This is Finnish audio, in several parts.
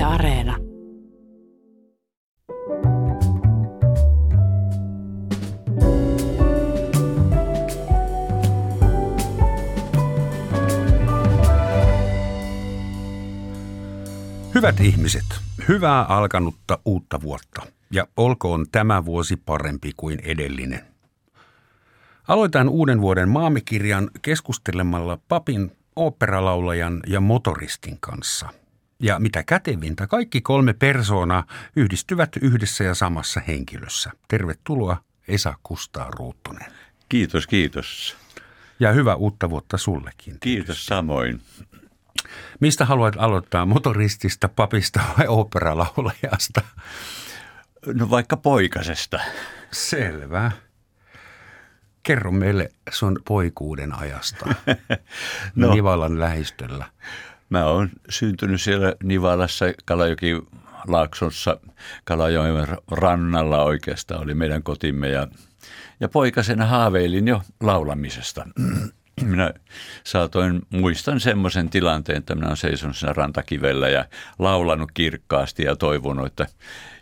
Yle Areena. Hyvät ihmiset, hyvää alkanutta uutta vuotta ja olkoon tämä vuosi parempi kuin edellinen. Aloitan uuden vuoden maamikirjan keskustelemalla papin, oopperalaulajan ja motoristin kanssa. Ja mitä kätevintä, kaikki kolme persoonaa yhdistyvät yhdessä ja samassa henkilössä. Tervetuloa Esa Kustaa Ruuttunen. Kiitos, kiitos. Ja hyvää uutta vuotta sullekin. Kiitos samoin. Mistä haluat aloittaa, motoristista, papista vai oopperalaulajasta? No vaikka poikasesta. Selvä. Kerro meille sun poikuuden ajasta no. Nivalan lähistöllä. Mä oon syntynyt siellä Nivalassa Kalajoki Laaksossa, Kalajoen rannalla oikeastaan oli meidän kotimme ja, ja poikasena haaveilin jo laulamisesta. Minä saatoin, muistan semmoisen tilanteen, että minä olen seisonut siinä rantakivellä ja laulanut kirkkaasti ja toivonut, että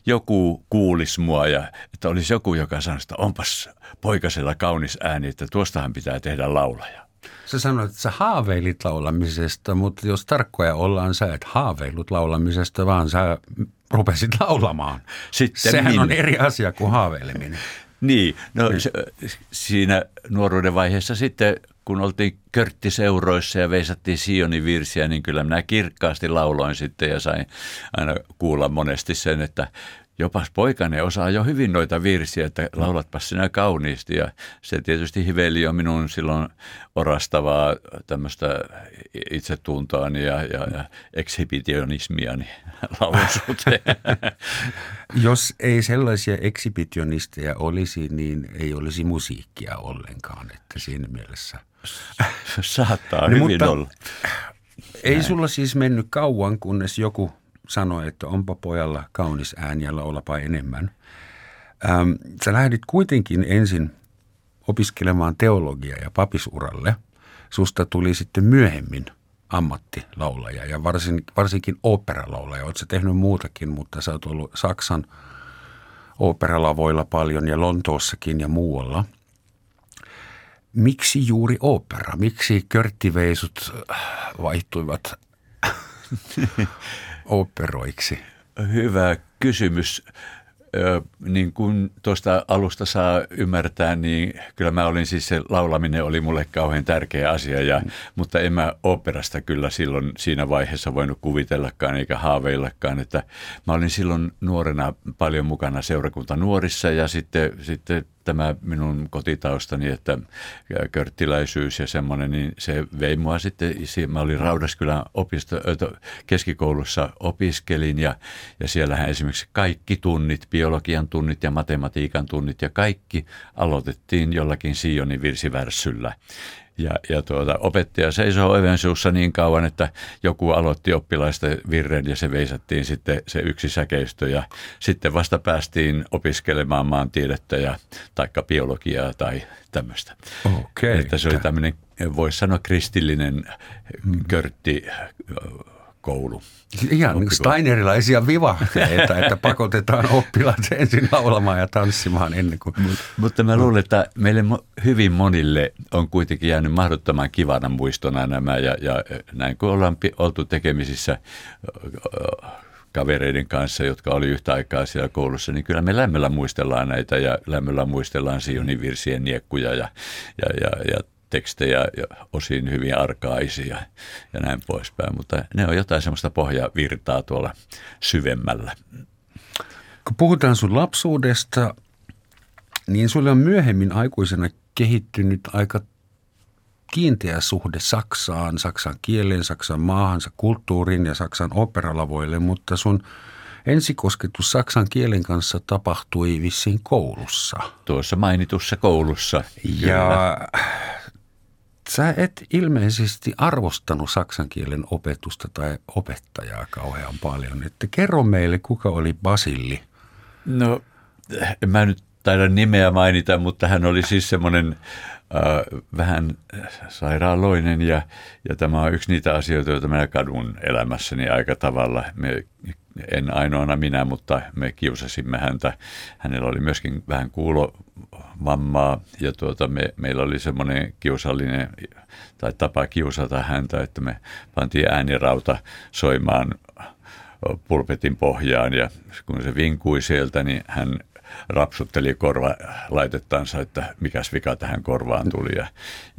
joku kuulisi mua ja että olisi joku, joka sanoi, että onpas poikasella kaunis ääni, että tuostahan pitää tehdä laulaja. Sä sanoit, että sä haaveilit laulamisesta, mutta jos tarkkoja ollaan, sä et haaveilut laulamisesta, vaan sä rupesit laulamaan. Sitten Sehän minä. on eri asia kuin haaveileminen. Niin, no. Se, siinä nuoruuden vaiheessa sitten kun oltiin körttiseuroissa ja veisattiin Sionin virsiä, niin kyllä minä kirkkaasti lauloin sitten ja sain aina kuulla monesti sen, että jopas poikane osaa jo hyvin noita virsiä, että laulatpas sinä kauniisti. Ja se tietysti hiveli jo minun silloin orastavaa tämmöistä itsetuntoani ja, ja, ja ekshibitionismiani laulun Jos ei sellaisia ekshibitionisteja olisi, niin ei olisi musiikkia ollenkaan, että siinä mielessä. Saattaa niin, hyvin mutta olla. Ei Näin. sulla siis mennyt kauan, kunnes joku sanoi, että onpa pojalla kaunis ääni ja laulapa enemmän. Ähm, sä lähdit kuitenkin ensin opiskelemaan teologiaa ja papisuralle. Susta tuli sitten myöhemmin ammattilaulaja ja varsin, varsinkin oopperalaulaja. Oletko tehnyt muutakin, mutta sä oot ollut Saksan oopperalavoilla paljon ja Lontoossakin ja muualla. Miksi juuri opera? Miksi körttiveisut vaihtuivat operoiksi? Hyvä kysymys niin kuin tuosta alusta saa ymmärtää, niin kyllä mä olin siis se laulaminen oli mulle kauhean tärkeä asia, ja, mm. mutta en mä operasta kyllä silloin siinä vaiheessa voinut kuvitellakaan eikä haaveillakaan, että mä olin silloin nuorena paljon mukana seurakunta nuorissa ja sitten, sitten tämä minun kotitaustani, että körttiläisyys ja semmoinen, niin se vei mua sitten, mä olin Raudaskylän opisto, keskikoulussa opiskelin ja, ja siellähän esimerkiksi kaikki tunnit, biologian tunnit ja matematiikan tunnit ja kaikki aloitettiin jollakin Sionin virsivärsyllä. Ja, ja tuota, opettaja seisoi oven suussa niin kauan, että joku aloitti oppilaista virren ja se veisattiin sitten se yksi säkeistö. Ja sitten vasta päästiin opiskelemaan maantiedettä ja taikka biologiaa tai tämmöistä. Okay. Että se oli tämmöinen, voisi sanoa kristillinen körtti koulu. Ihan Oppikoulu. Steinerilaisia vivahteita, että pakotetaan oppilaat ensin laulamaan ja tanssimaan ennen kuin... Mut, mutta mä luulen, että meille hyvin monille on kuitenkin jäänyt mahdottoman kivana muistona nämä ja, ja näin kun ollaan oltu tekemisissä kavereiden kanssa, jotka oli yhtä aikaa siellä koulussa, niin kyllä me lämmöllä muistellaan näitä ja lämmöllä muistellaan Sionin virsien niekkuja ja, ja, ja, ja tekstejä ja osin hyvin arkaisia ja näin poispäin, mutta ne on jotain semmoista pohjavirtaa tuolla syvemmällä. Kun puhutaan sun lapsuudesta, niin sulle on myöhemmin aikuisena kehittynyt aika kiinteä suhde Saksaan, Saksan kieleen, Saksan maahansa, kulttuuriin ja Saksan operalavoille, mutta sun ensikosketus saksan kielen kanssa tapahtui vissiin koulussa. Tuossa mainitussa koulussa. Kyllä. Ja Sä et ilmeisesti arvostanut saksan kielen opetusta tai opettajaa kauhean paljon. Että kerro meille, kuka oli Basilli? No, en mä nyt taida nimeä mainita, mutta hän oli siis semmoinen äh, vähän sairaaloinen ja, ja tämä on yksi niitä asioita, joita minä kadun elämässäni aika tavalla. Me en ainoana minä, mutta me kiusasimme häntä. Hänellä oli myöskin vähän kuulovammaa ja tuota, me, meillä oli semmoinen kiusallinen tai tapa kiusata häntä, että me pantiin äänirauta soimaan pulpetin pohjaan ja kun se vinkui sieltä, niin hän rapsutteli korva laitettansa, että mikäs vika tähän korvaan tuli. Ja,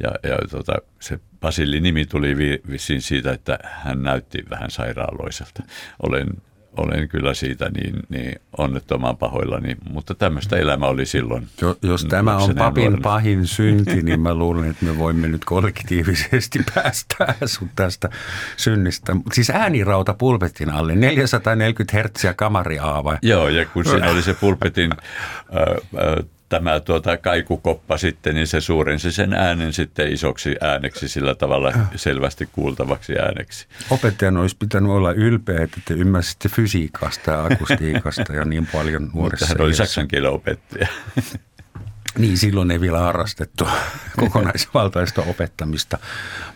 ja, ja tota, se Basilli nimi tuli vi, vissiin siitä, että hän näytti vähän sairaaloiselta. Olen olen kyllä siitä niin, niin onnettoman pahoillani, mutta tämmöistä elämä oli silloin. Jo, jos tämä on papin nuorena. pahin synti, niin mä luulen, että me voimme nyt kollektiivisesti päästä sun tästä synnistä. Siis äänirauta pulpetin alle, 440 hertsiä kamariaava. Joo, ja kun siinä oli se pulpetin äh, äh, tämä tuota kaikukoppa sitten, niin se suurensi sen äänen sitten isoksi ääneksi sillä tavalla selvästi kuultavaksi ääneksi. Opettajan olisi pitänyt olla ylpeä, että te ymmärsitte fysiikasta ja akustiikasta ja niin paljon nuorissa. Mutta hän oli saksan kielen opettaja. Niin, silloin ei vielä harrastettu kokonaisvaltaista opettamista.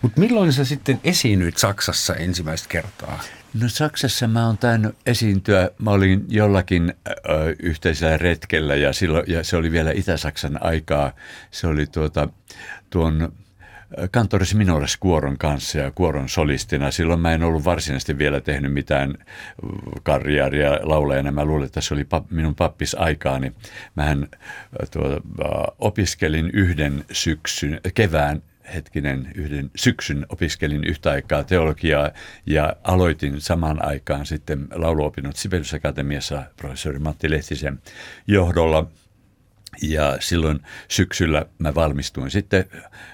Mutta milloin sä sitten esiinnyit Saksassa ensimmäistä kertaa? No Saksassa mä oon tainnut esiintyä, mä olin jollakin ö, yhteisellä retkellä ja, silloin, ja se oli vielä Itä-Saksan aikaa. Se oli tuota, tuon kantorisi Minores kuoron kanssa ja kuoron solistina. Silloin mä en ollut varsinaisesti vielä tehnyt mitään karriaria laulajana. Mä luulen, että se oli pap, minun pappisaikaani. Mähän tuota, opiskelin yhden syksyn, kevään hetkinen yhden syksyn opiskelin yhtä aikaa teologiaa ja aloitin samaan aikaan sitten lauluopinnot Sibelius Akatemiassa professori Matti Lehtisen johdolla. Ja silloin syksyllä mä valmistuin sitten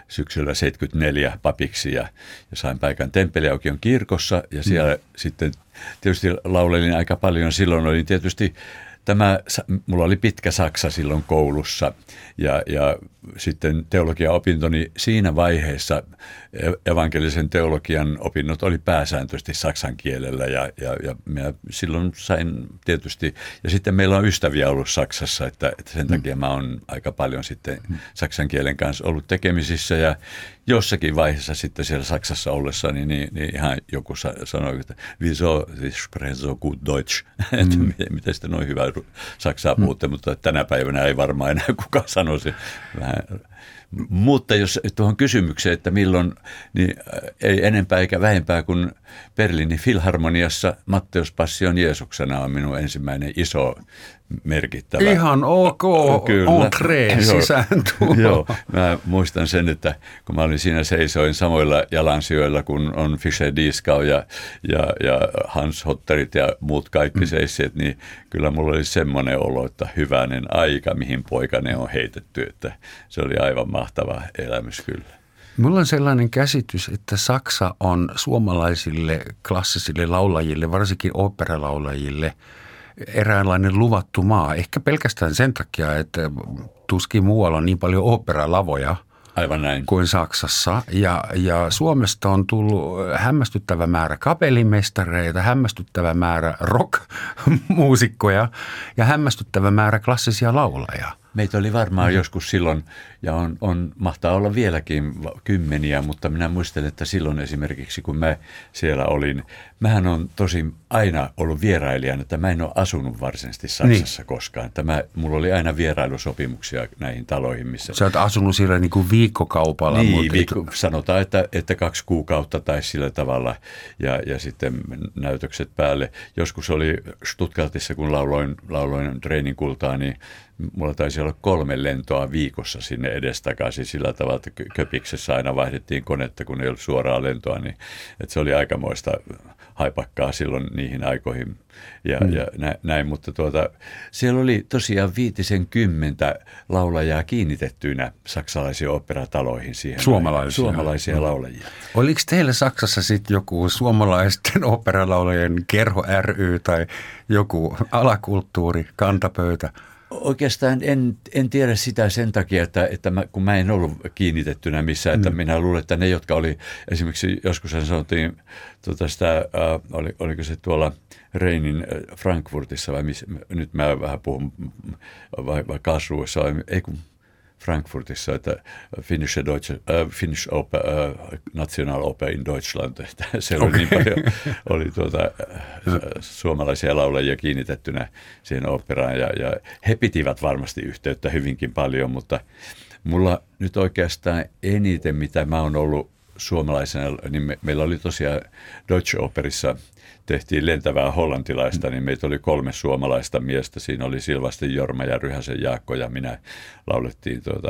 syksyllä 74 papiksi ja, ja sain paikan Temppeliaukion kirkossa ja siellä mm. sitten tietysti laulelin aika paljon. Silloin olin tietysti tämä, mulla oli pitkä saksa silloin koulussa ja, ja sitten teologiaopintoni siinä vaiheessa evankelisen teologian opinnot oli pääsääntöisesti saksan kielellä ja, ja, ja minä silloin sain tietysti, ja sitten meillä on ystäviä ollut Saksassa, että, että sen mm. takia mä oon aika paljon sitten mm. saksan kielen kanssa ollut tekemisissä ja jossakin vaiheessa sitten siellä Saksassa ollessa, niin, niin, niin ihan joku sanoi, että wieso sprechen so gut Deutsch, että mm. miten sitten noin hyvä saksaa mm. puhutte, mutta tänä päivänä ei varmaan enää kukaan sanoisi vähän mutta jos tuohon kysymykseen, että milloin, niin ei enempää eikä vähempää kuin Berliinin Filharmoniassa Matteus Passion Jeesuksena on minun ensimmäinen iso merkittävä. Ihan ok, Kyllä. entree sisään Joo, mä muistan sen, että kun mä olin siinä seisoin samoilla jalansijoilla kuin on Fischer Dieskau ja, ja, ja Hans Hotterit ja muut kaikki mm. seisseet, niin kyllä mulla oli semmoinen olo, että hyvänen aika, mihin poikane on heitetty, että se oli aivan mahtava elämys kyllä. Mulla on sellainen käsitys, että Saksa on suomalaisille klassisille laulajille, varsinkin operalaulajille, eräänlainen luvattu maa. Ehkä pelkästään sen takia, että tuskin muualla on niin paljon operalavoja – Aivan näin. kuin Saksassa. Ja, ja Suomesta on tullut hämmästyttävä määrä kapellimestareita, hämmästyttävä määrä rock-muusikkoja ja hämmästyttävä määrä klassisia laulajia. Meitä oli varmaan mm. joskus silloin, ja on, on, mahtaa olla vieläkin kymmeniä, mutta minä muistelen, että silloin esimerkiksi kun mä siellä olin, mähän on tosi aina ollut vierailijana, että mä en ole asunut varsinaisesti Saksassa niin. koskaan. Että mä, mulla oli aina vierailusopimuksia näihin taloihin, missä... Sä oot asunut siellä niin kuin viikkokaupalla. Niin, mutta viikko, sanotaan, että, että kaksi kuukautta tai sillä tavalla, ja, ja sitten näytökset päälle. Joskus oli Stuttgartissa, kun lauloin, lauloin treenin kultaa, niin mulla taisi olla kolme lentoa viikossa sinne edestakaisin sillä tavalla, että Köpiksessä aina vaihdettiin konetta, kun ei ollut suoraa lentoa, niin että se oli aikamoista haipakkaa silloin niihin aikoihin ja, mm. ja näin, mutta tuota, siellä oli tosiaan viitisen kymmentä laulajaa kiinnitettyinä saksalaisiin operataloihin siihen. Suomalaisia. Suomalaisia mm. laulajia. Oliko teillä Saksassa sitten joku suomalaisten operalaulajien kerho ry tai joku alakulttuuri, kantapöytä? Oikeastaan en, en tiedä sitä sen takia, että, että mä, kun mä en ollut kiinnitettynä missään, että mm. minä luulen, että ne, jotka oli esimerkiksi joskus sanottiin, tuota sitä, äh, oli, oliko se tuolla Reinin Frankfurtissa vai missä, nyt mä vähän puhun, vai, vai Kasruessa, vai ei kun Frankfurtissa, että Finnish, Deutsche, äh, Finnish Oper, äh, Nationaloper in Deutschland, että se oli okay. niin paljon, oli tuota, äh, suomalaisia laulajia kiinnitettynä siihen operaan ja, ja he pitivät varmasti yhteyttä hyvinkin paljon, mutta mulla nyt oikeastaan eniten, mitä mä oon ollut suomalaisena, niin me, meillä oli tosiaan Deutsche Operissa – tehtiin lentävää hollantilaista, niin meitä oli kolme suomalaista miestä. Siinä oli Silvasti Jorma ja Ryhäsen Jaakko ja minä laulettiin, tuota,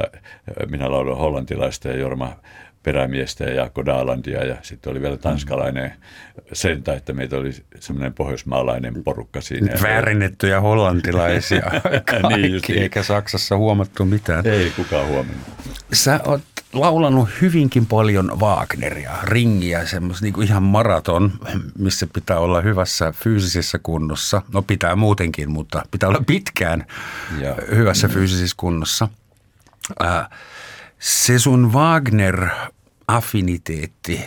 minä lauloin hollantilaista ja Jorma perämiestä ja Jaakko Daalandia ja sitten oli vielä tanskalainen sentä, että meitä oli semmoinen pohjoismaalainen porukka siinä. Väärennettyjä hollantilaisia kaikki, niin, eikä Saksassa huomattu mitään. Ei kukaan huomannut. Sä oot laulanut hyvinkin paljon Wagneria, ringiä, semmoista niin ihan maraton, missä pitää olla hyvässä fyysisessä kunnossa. No pitää muutenkin, mutta pitää olla pitkään ja. hyvässä fyysisessä kunnossa. Äh, se sun Wagner-affiniteetti,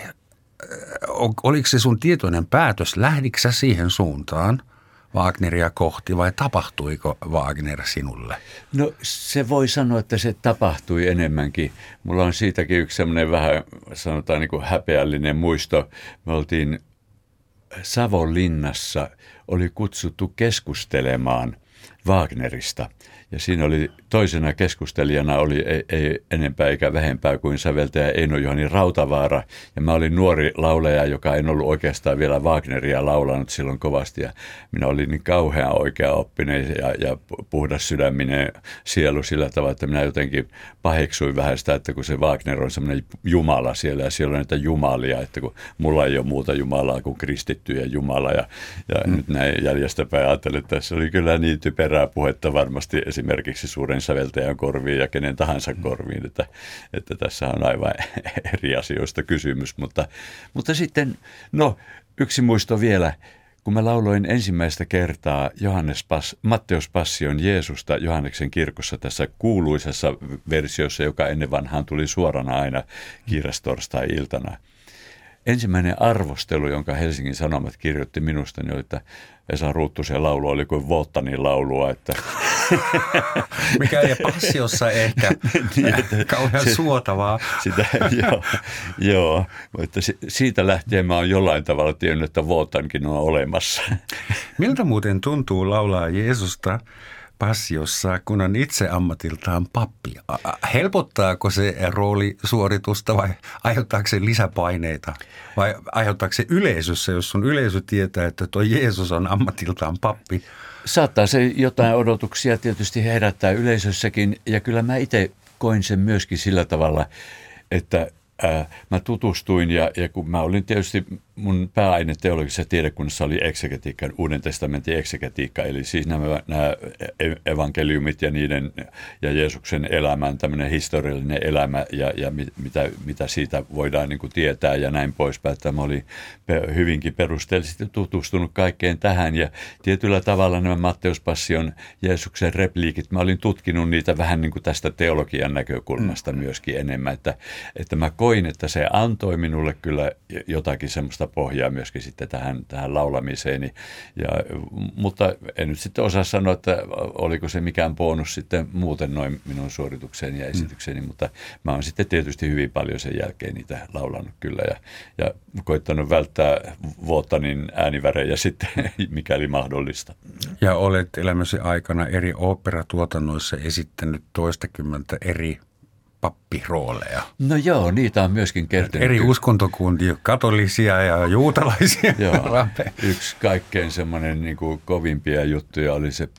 oliko se sun tietoinen päätös? Lähdikö sä siihen suuntaan – Wagneria kohti vai tapahtuiko Wagner sinulle? No se voi sanoa, että se tapahtui enemmänkin. Mulla on siitäkin yksi semmoinen vähän sanotaan niin kuin häpeällinen muisto. Me oltiin Savonlinnassa, oli kutsuttu keskustelemaan Wagnerista – ja siinä oli toisena keskustelijana oli ei, ei enempää eikä vähempää kuin säveltäjä Eino Juhani Rautavaara. Ja mä olin nuori laulaja, joka en ollut oikeastaan vielä Wagneria laulanut silloin kovasti. Ja minä olin niin kauhean oikea oppinen ja, ja puhdas sydäminen sielu sillä tavalla, että minä jotenkin paheksuin vähän sitä, että kun se Wagner on semmoinen jumala siellä ja siellä on näitä jumalia, että kun mulla ei ole muuta jumalaa kuin kristittyjä jumala. Ja, ja mm. nyt näin jäljestäpäin ajattelin, että tässä oli kyllä niin typerää puhetta varmasti esimerkiksi suuren säveltäjän korviin ja kenen tahansa korviin, että, että tässä on aivan eri asioista kysymys. Mutta, mutta sitten, no yksi muisto vielä, kun mä lauloin ensimmäistä kertaa Johannes Pas, Matteus Passion Jeesusta Johanneksen kirkossa tässä kuuluisessa versiossa, joka ennen vanhaan tuli suorana aina kiirastorstai-iltana. Ensimmäinen arvostelu, jonka Helsingin Sanomat kirjoitti minusta, niin oli, että Esa Ruuttusen laulu oli kuin Voltanin laulua. Että Mikä ei passiossa ehkä niin, että kauhean se, suotavaa. Sitä, joo, joo, mutta siitä lähtien mä oon jollain tavalla tiennyt, että Voltankin on olemassa. Miltä muuten tuntuu laulaa Jeesusta passiossa, kun on itse ammatiltaan pappi? Helpottaako se rooli suoritusta vai aiheuttaako se lisäpaineita? Vai aiheuttaako se yleisössä, jos sun yleisö tietää, että tuo Jeesus on ammatiltaan pappi? Saattaa se jotain odotuksia tietysti herättää yleisössäkin ja kyllä mä itse koin sen myöskin sillä tavalla, että mä tutustuin ja, ja kun mä olin tietysti mun pääaine teologisessa tiedekunnassa oli eksegetiikka, uuden testamentin eksegetiikka, eli siis nämä, nämä evankeliumit ja niiden ja Jeesuksen elämän, tämmöinen historiallinen elämä ja, ja mit, mitä, mitä siitä voidaan niin kuin tietää ja näin poispäin. Että mä olin hyvinkin perusteellisesti tutustunut kaikkeen tähän ja tietyllä tavalla nämä Matteus Passion Jeesuksen repliikit, mä olin tutkinut niitä vähän niin kuin tästä teologian näkökulmasta mm. myöskin enemmän, että, että mä koin, että se antoi minulle kyllä jotakin semmoista semmoista pohjaa myöskin sitten tähän, tähän laulamiseen. Ja, mutta en nyt sitten osaa sanoa, että oliko se mikään bonus sitten muuten noin minun suoritukseeni ja esitykseeni, mm. mutta mä oon sitten tietysti hyvin paljon sen jälkeen niitä laulanut kyllä ja, ja koittanut välttää Vuottanin äänivärejä sitten, mikäli mahdollista. Ja olet elämäsi aikana eri oopperatuotannoissa esittänyt toistakymmentä eri pappirooleja. No joo, niitä on myöskin kertynyt. Eri uskontokuntia, katolisia ja juutalaisia. Joo, yksi kaikkein semmoinen niin kuin kovimpia juttuja oli se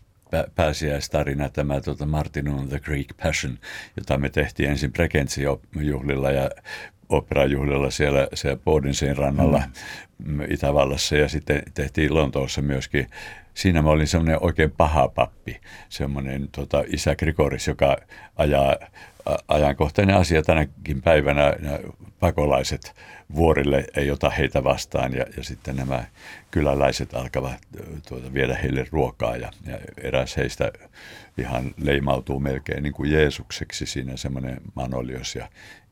pääsiäistarina, tämä tuota Martin on the Greek Passion, jota me tehtiin ensin Brekentsi-juhlilla ja operajuhlilla siellä, siellä Bodensin rannalla mm. Itävallassa ja sitten tehtiin Lontoossa myöskin. Siinä mä olin semmoinen oikein paha pappi, semmoinen tota, isä Grigoris, joka ajaa ajankohtainen asia tänäkin päivänä. Nämä pakolaiset vuorille ei ota heitä vastaan ja, ja sitten nämä kyläläiset alkavat tuota, viedä heille ruokaa ja, ja eräs heistä ihan leimautuu melkein niin kuin Jeesukseksi siinä semmoinen Manolios ja,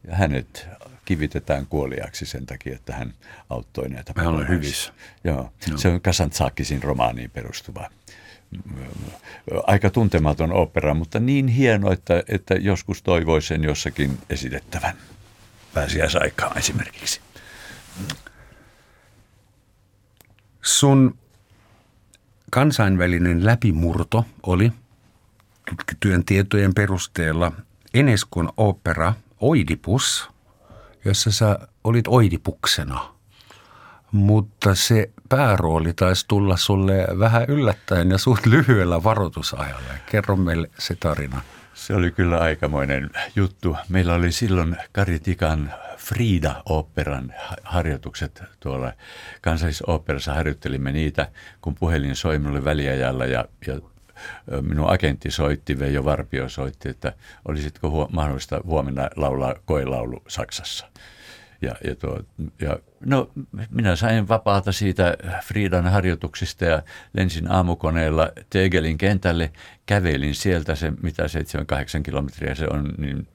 ja hänet kivitetään kuoliaksi sen takia, että hän auttoi näitä pakolaisia. hyvissä. Joo, no. se on Kasantsakisin romaaniin perustuva aika tuntematon opera, mutta niin hieno, että, että joskus toivoisi sen jossakin esitettävän pääsiäisaikaa esimerkiksi. Sun kansainvälinen läpimurto oli työn tietojen perusteella Eneskon opera Oidipus, jossa sä olit Oidipuksena. Mutta se päärooli taisi tulla sulle vähän yllättäen ja suht lyhyellä varoitusajalla. Kerro meille se tarina. Se oli kyllä aikamoinen juttu. Meillä oli silloin Kari Tikan Frida-operan harjoitukset tuolla kansallisoopperassa. Harjoittelimme niitä, kun puhelin soi minulle väliajalla ja, ja minun agentti soitti, Veijo Varpio soitti, että olisitko huo- mahdollista huomenna laulaa koelaulu Saksassa. Ja, ja, tuo, ja no, minä sain vapaata siitä Friidan harjoituksista ja lensin aamukoneella Tegelin kentälle. Kävelin sieltä se, mitä 7-8 kilometriä se on, niin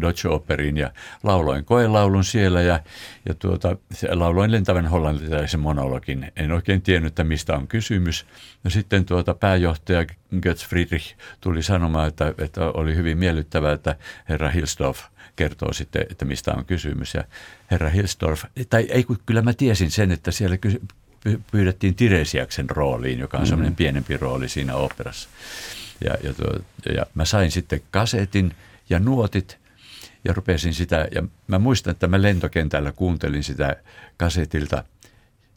Deutsche Operin ja lauloin koelaulun siellä ja, ja tuota, lauloin lentävän hollantilaisen monologin. En oikein tiennyt, että mistä on kysymys. No sitten tuota pääjohtaja Götz Friedrich tuli sanomaan, että, että oli hyvin miellyttävää, että herra Hilsdorf – kertoo sitten, että mistä on kysymys. Ja herra Hilsdorf, tai ei kyllä mä tiesin sen, että siellä pyydettiin Tiresiaksen rooliin, joka on mm-hmm. semmoinen pienempi rooli siinä operassa. Ja, ja, tuo, ja mä sain sitten kasetin ja nuotit ja rupesin sitä, ja mä muistan, että mä lentokentällä kuuntelin sitä kasetilta –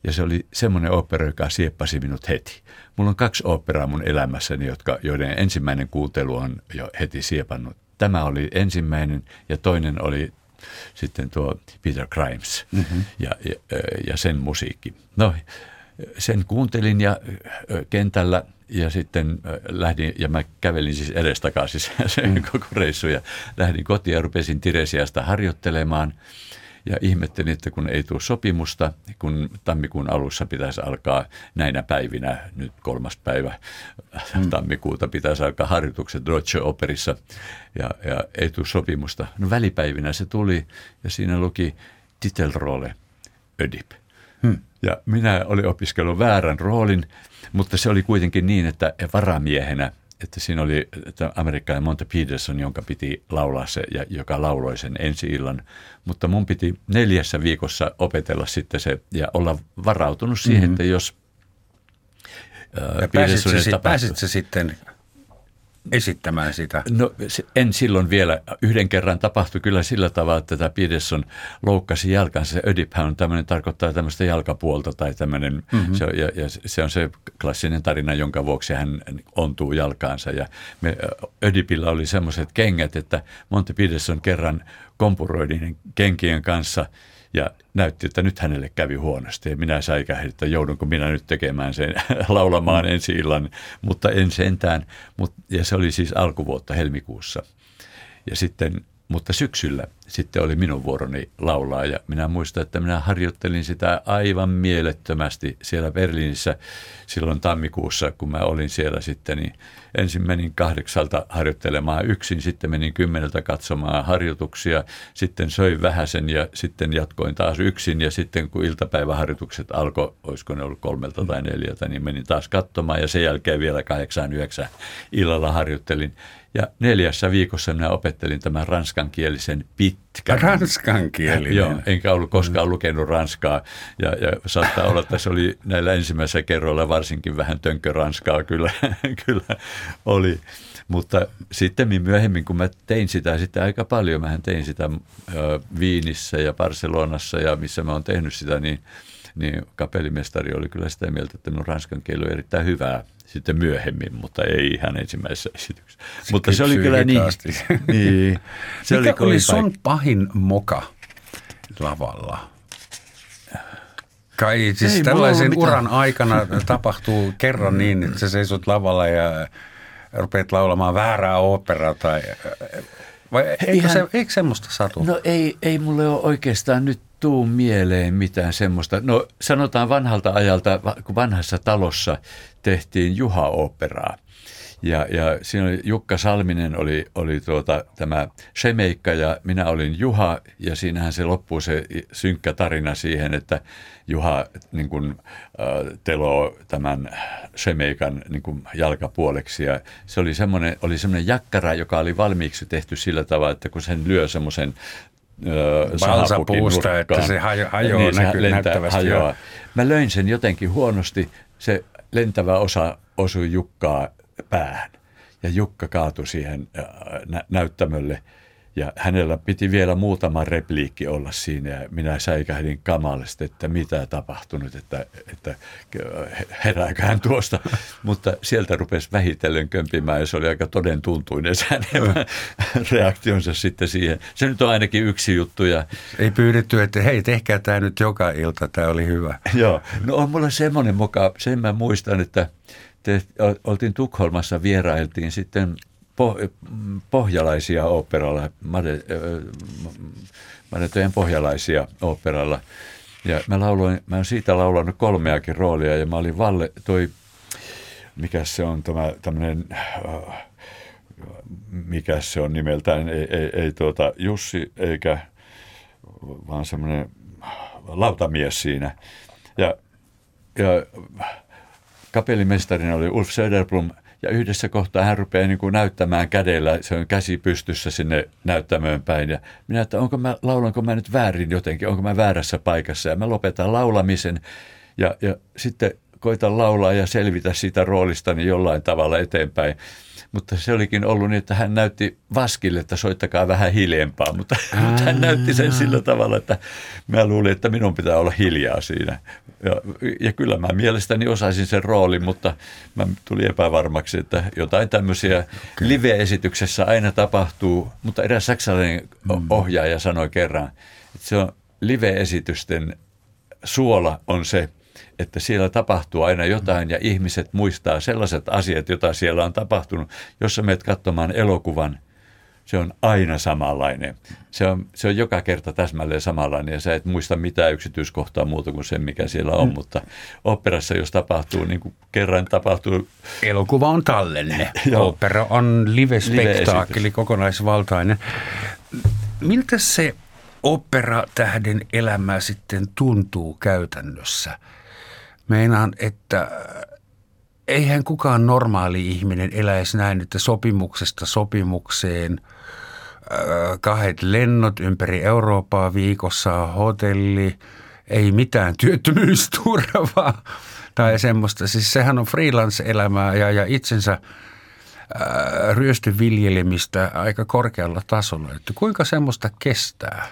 ja se oli semmoinen opera, joka sieppasi minut heti. Mulla on kaksi operaa mun elämässäni, jotka, joiden ensimmäinen kuuntelu on jo heti siepannut Tämä oli ensimmäinen ja toinen oli sitten tuo Peter Grimes mm-hmm. ja, ja, ja sen musiikki. No, sen kuuntelin ja kentällä ja sitten lähdin, ja mä kävelin siis edestakaisin sen mm. koko reissu ja lähdin kotiin ja rupesin Tiresiasta harjoittelemaan – ja ihmettelin, että kun ei tule sopimusta, kun tammikuun alussa pitäisi alkaa näinä päivinä, nyt kolmas päivä mm. tammikuuta pitäisi alkaa harjoitukset Deutsche Operissa ja, ja ei tule sopimusta. No välipäivinä se tuli ja siinä luki Titelrolle Ödip. Hmm. Ja minä olin opiskellut väärän roolin, mutta se oli kuitenkin niin, että varamiehenä että siinä oli että amerikkalainen Monte Peterson, jonka piti laulaa se, ja joka lauloi sen ensi illan. Mutta mun piti neljässä viikossa opetella sitten se ja olla varautunut siihen, mm-hmm. että jos ja pääsitkö, pääsitkö sitten esittämään sitä? No en silloin vielä. Yhden kerran tapahtui kyllä sillä tavalla, että tämä Peterson loukkasi jalkansa. Se Ödiphän on tämmöinen, tarkoittaa tämmöistä jalkapuolta tai tämmöinen, mm-hmm. se, ja, ja se on se klassinen tarina, jonka vuoksi hän ontuu jalkaansa. Ja me, Ödipillä oli semmoiset kengät, että Monty Peterson kerran kompuroidin kenkien kanssa – ja näytti, että nyt hänelle kävi huonosti ja minä säikähdin, että joudunko minä nyt tekemään sen laulamaan mm. ensi illan, mutta en sentään. Mut, ja se oli siis alkuvuotta helmikuussa. Ja sitten mutta syksyllä sitten oli minun vuoroni laulaa ja minä muistan, että minä harjoittelin sitä aivan mielettömästi siellä Berliinissä silloin tammikuussa, kun mä olin siellä sitten, niin ensin menin kahdeksalta harjoittelemaan yksin, sitten menin kymmeneltä katsomaan harjoituksia, sitten söin vähäsen ja sitten jatkoin taas yksin ja sitten kun iltapäiväharjoitukset alkoi, olisiko ne ollut kolmelta tai neljältä, niin menin taas katsomaan ja sen jälkeen vielä kahdeksaan yhdeksän illalla harjoittelin ja neljässä viikossa minä opettelin tämän ranskankielisen pitkän. Ranskankielinen? Joo, enkä ollut koskaan mm. lukenut ranskaa. Ja, ja saattaa olla, että se oli näillä ensimmäisillä kerroilla varsinkin vähän ranskaa kyllä, kyllä oli. Mutta sitten myöhemmin, kun mä tein sitä sitten aika paljon, mä tein sitä ö, Viinissä ja Barcelonassa ja missä mä oon tehnyt sitä, niin, niin kapellimestari oli kyllä sitä mieltä, että minun ranskan kieli on erittäin hyvää sitten myöhemmin, mutta ei ihan ensimmäisessä esityksessä. Se mutta se oli kyllä niin. niin se Mikä oli, oli sun paik- pahin moka lavalla? Kai siis ei, tällaisen uran aikana tapahtuu kerran niin, että sä seisot lavalla ja rupeat laulamaan väärää operaa tai... Vai eikö, Ihan, se, eikö semmoista satu? No ei, ei mulle ole oikeastaan nyt tuu mieleen mitään semmoista. No sanotaan vanhalta ajalta, kun vanhassa talossa tehtiin Juha-operaa. Ja, ja siinä oli Jukka Salminen oli, oli tuota, tämä Shemeikka ja minä olin Juha ja siinähän se loppuu se synkkä tarina siihen, että Juha niin kuin, äh, teloo tämän Shemeikan niin kuin jalkapuoleksi ja se oli semmoinen, oli semmoinen jakkara, joka oli valmiiksi tehty sillä tavalla, että kun sen lyö semmoisen Balsapuusta, että se hajo, hajoaa niin, näky, lentää, näyttävästi. Hajoaa. Mä löin sen jotenkin huonosti, se lentävä osa osui Jukkaa päähän ja Jukka kaatui siihen nä- näyttämölle – ja hänellä piti vielä muutama repliikki olla siinä ja minä säikähdin kamalasti, että mitä tapahtunut, että, että herääkö hän tuosta. Mutta sieltä rupesi vähitellen kömpimään ja se oli aika toden tuntuinen se reaktionsa sitten siihen. Se nyt on ainakin yksi juttu. Ja... Ei pyydetty, että hei tehkää tämä nyt joka ilta, tämä oli hyvä. Joo, no on mulla semmoinen mukaan, sen mä muistan, että te, oltiin Tukholmassa, vierailtiin sitten pohjalaisia operalla, Madetojen pohjalaisia operalla. Ja mä, lauloin, mä oon siitä laulanut kolmeakin roolia ja mä olin Valle, toi, mikä se on tämä tämmöinen, mikä se on nimeltään, ei, ei, ei tuota Jussi eikä, vaan semmoinen lautamies siinä. Ja, ja kapellimestarina oli Ulf Söderblom – ja yhdessä kohtaa hän rupeaa niin kuin näyttämään kädellä, se on käsi pystyssä sinne näyttämöön päin. Ja minä, että onko mä, laulanko mä nyt väärin jotenkin, onko mä väärässä paikassa. Ja mä lopetan laulamisen ja, ja sitten koitan laulaa ja selvitä siitä roolistani jollain tavalla eteenpäin. Mutta se olikin ollut niin, että hän näytti Vaskille, että soittakaa vähän hiljempaa, mutta, mutta hän näytti sen sillä tavalla, että mä luulin, että minun pitää olla hiljaa siinä. Ja, ja kyllä mä mielestäni osaisin sen roolin, mutta mä tuli epävarmaksi, että jotain tämmöisiä okay. live-esityksessä aina tapahtuu, mutta eräs saksalainen mm. ohjaaja sanoi kerran, että se on live-esitysten suola on se, että siellä tapahtuu aina jotain ja ihmiset muistaa sellaiset asiat, joita siellä on tapahtunut. Jos sä menet katsomaan elokuvan, se on aina samanlainen. Se on, se on joka kerta täsmälleen samanlainen ja sä et muista mitään yksityiskohtaa muuta kuin sen, mikä siellä on. Mm. Mutta operassa, jos tapahtuu, niin kuin kerran tapahtuu... Elokuva on tallenne. Opera on live-spektaakkeli, live kokonaisvaltainen. Miltä se opera-tähden elämä sitten tuntuu käytännössä? Meinaan, että eihän kukaan normaali ihminen eläisi näin, että sopimuksesta sopimukseen kahdet lennot ympäri Eurooppaa viikossa, hotelli, ei mitään työttömyysturvaa tai semmoista. Siis sehän on freelance-elämää ja, ja itsensä ryöstöviljelemistä aika korkealla tasolla. Että kuinka semmoista kestää?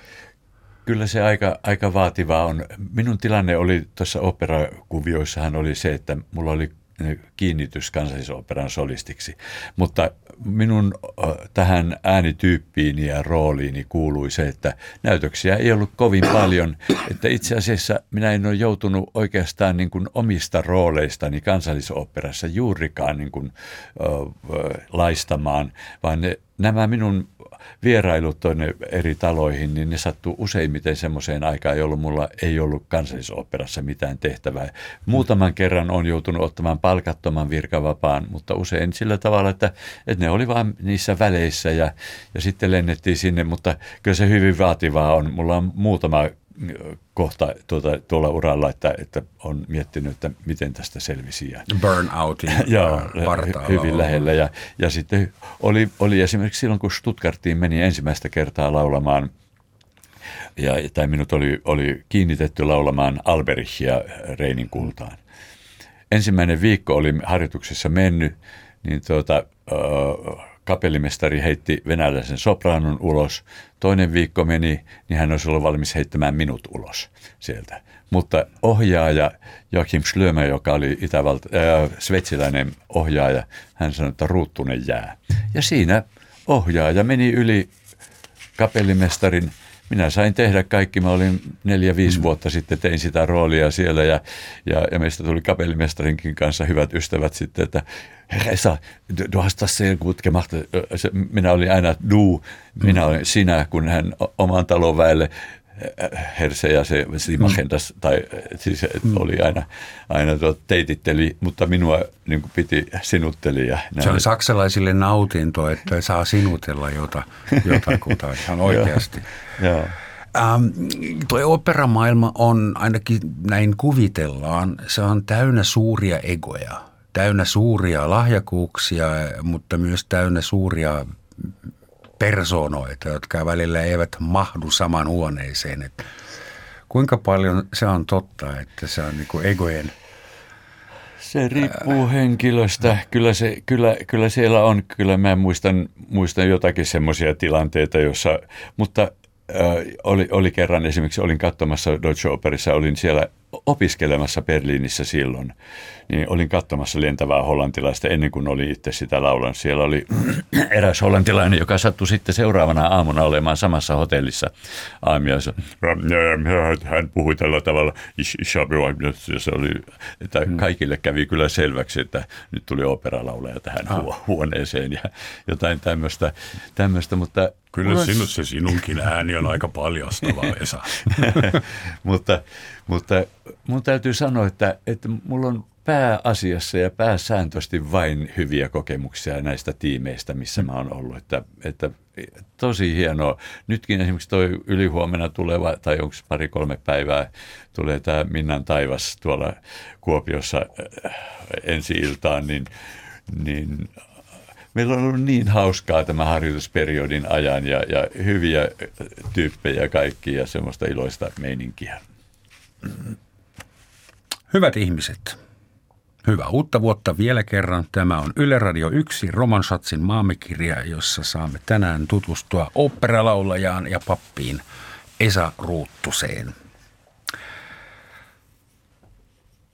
Kyllä se aika, aika vaativaa on. Minun tilanne oli tuossa operakuvioissahan oli se, että mulla oli kiinnitys kansallisoperan solistiksi. Mutta minun tähän äänityyppiini ja rooliini kuului se, että näytöksiä ei ollut kovin paljon. Että itse asiassa minä en ole joutunut oikeastaan niin kuin omista rooleistani kansallisoperassa juurikaan niin kuin, ö, laistamaan, vaan ne, nämä minun vierailut tuonne eri taloihin, niin ne sattuu useimmiten semmoiseen aikaan, jolloin mulla ei ollut kansallisoperassa mitään tehtävää. Muutaman kerran on joutunut ottamaan palkattoman virkavapaan, mutta usein sillä tavalla, että, että ne oli vain niissä väleissä ja, ja sitten lennettiin sinne, mutta kyllä se hyvin vaativaa on. Mulla on muutama kohta tuota, tuolla uralla, että, että on miettinyt, että miten tästä selvisi. Ja, Burnoutin ja, hyvin lähellä. Ja, ja sitten oli, oli esimerkiksi silloin, kun Stuttgartiin meni ensimmäistä kertaa laulamaan ja, tai minut oli, oli kiinnitetty laulamaan Alberichia Reinin kultaan. Ensimmäinen viikko oli harjoituksessa mennyt, niin tuota, kapellimestari heitti venäläisen sopranon ulos. Toinen viikko meni, niin hän olisi ollut valmis heittämään minut ulos sieltä. Mutta ohjaaja Joachim Schlömer, joka oli Itävalta, äh, sveitsiläinen ohjaaja, hän sanoi, että ruuttunen jää. Ja siinä ohjaaja meni yli kapellimestarin minä sain tehdä kaikki. Mä olin neljä-viisi mm. vuotta sitten, tein sitä roolia siellä ja, ja, ja meistä tuli kapellimestarinkin kanssa hyvät ystävät sitten, että Esa, du hast das sehr gut gemacht. Minä olin aina du, minä olin sinä, kun hän oman talon väelle Herse ja se Simahendas, mm. tai siis mm. oli aina, aina teititteli, mutta minua niin kuin piti sinutteli. Ja näin. Se on saksalaisille nautinto, että saa sinutella jota, jotakuta ihan oikeasti. Joo. Ähm, tuo operamaailma on, ainakin näin kuvitellaan, se on täynnä suuria egoja, täynnä suuria lahjakuuksia, mutta myös täynnä suuria persoonoita, jotka välillä eivät mahdu saman huoneeseen. Et kuinka paljon se on totta, että se on niin kuin egojen se riippuu henkilöstä. Kyllä, se, kyllä, kyllä siellä on, kyllä mä muistan, muistan jotakin semmoisia tilanteita, jossa, mutta oli, oli kerran esimerkiksi, olin katsomassa Deutsche Operissa, olin siellä opiskelemassa Berliinissä silloin, niin olin katsomassa lentävää hollantilaista ennen kuin oli itse sitä laulan. Siellä oli eräs hollantilainen, joka sattui sitten seuraavana aamuna olemaan samassa hotellissa aamiaissa. Hän puhui tällä tavalla, se oli, että hmm. kaikille kävi kyllä selväksi, että nyt tuli operalaulaja tähän ah. huoneeseen ja jotain tämmöistä, tämmöistä mutta Kyllä sinut se sinunkin ääni on aika paljastava, Esa. mutta, mutta mun täytyy sanoa, että, että mulla on pääasiassa ja pääsääntöisesti vain hyviä kokemuksia näistä tiimeistä, missä mä oon ollut. Että, että tosi hienoa. Nytkin esimerkiksi toi ylihuomenna tuleva, tai onko pari-kolme päivää, tulee tämä Minnan taivas tuolla Kuopiossa äh, ensi iltaan, niin, niin meillä on ollut niin hauskaa tämä harjoitusperiodin ajan ja, ja hyviä tyyppejä kaikki ja semmoista iloista meininkiä. Hyvät ihmiset, hyvää uutta vuotta vielä kerran. Tämä on Yle Radio 1 Romansatsin maamekirja, jossa saamme tänään tutustua operalaulajaan ja pappiin Esa Ruuttuseen.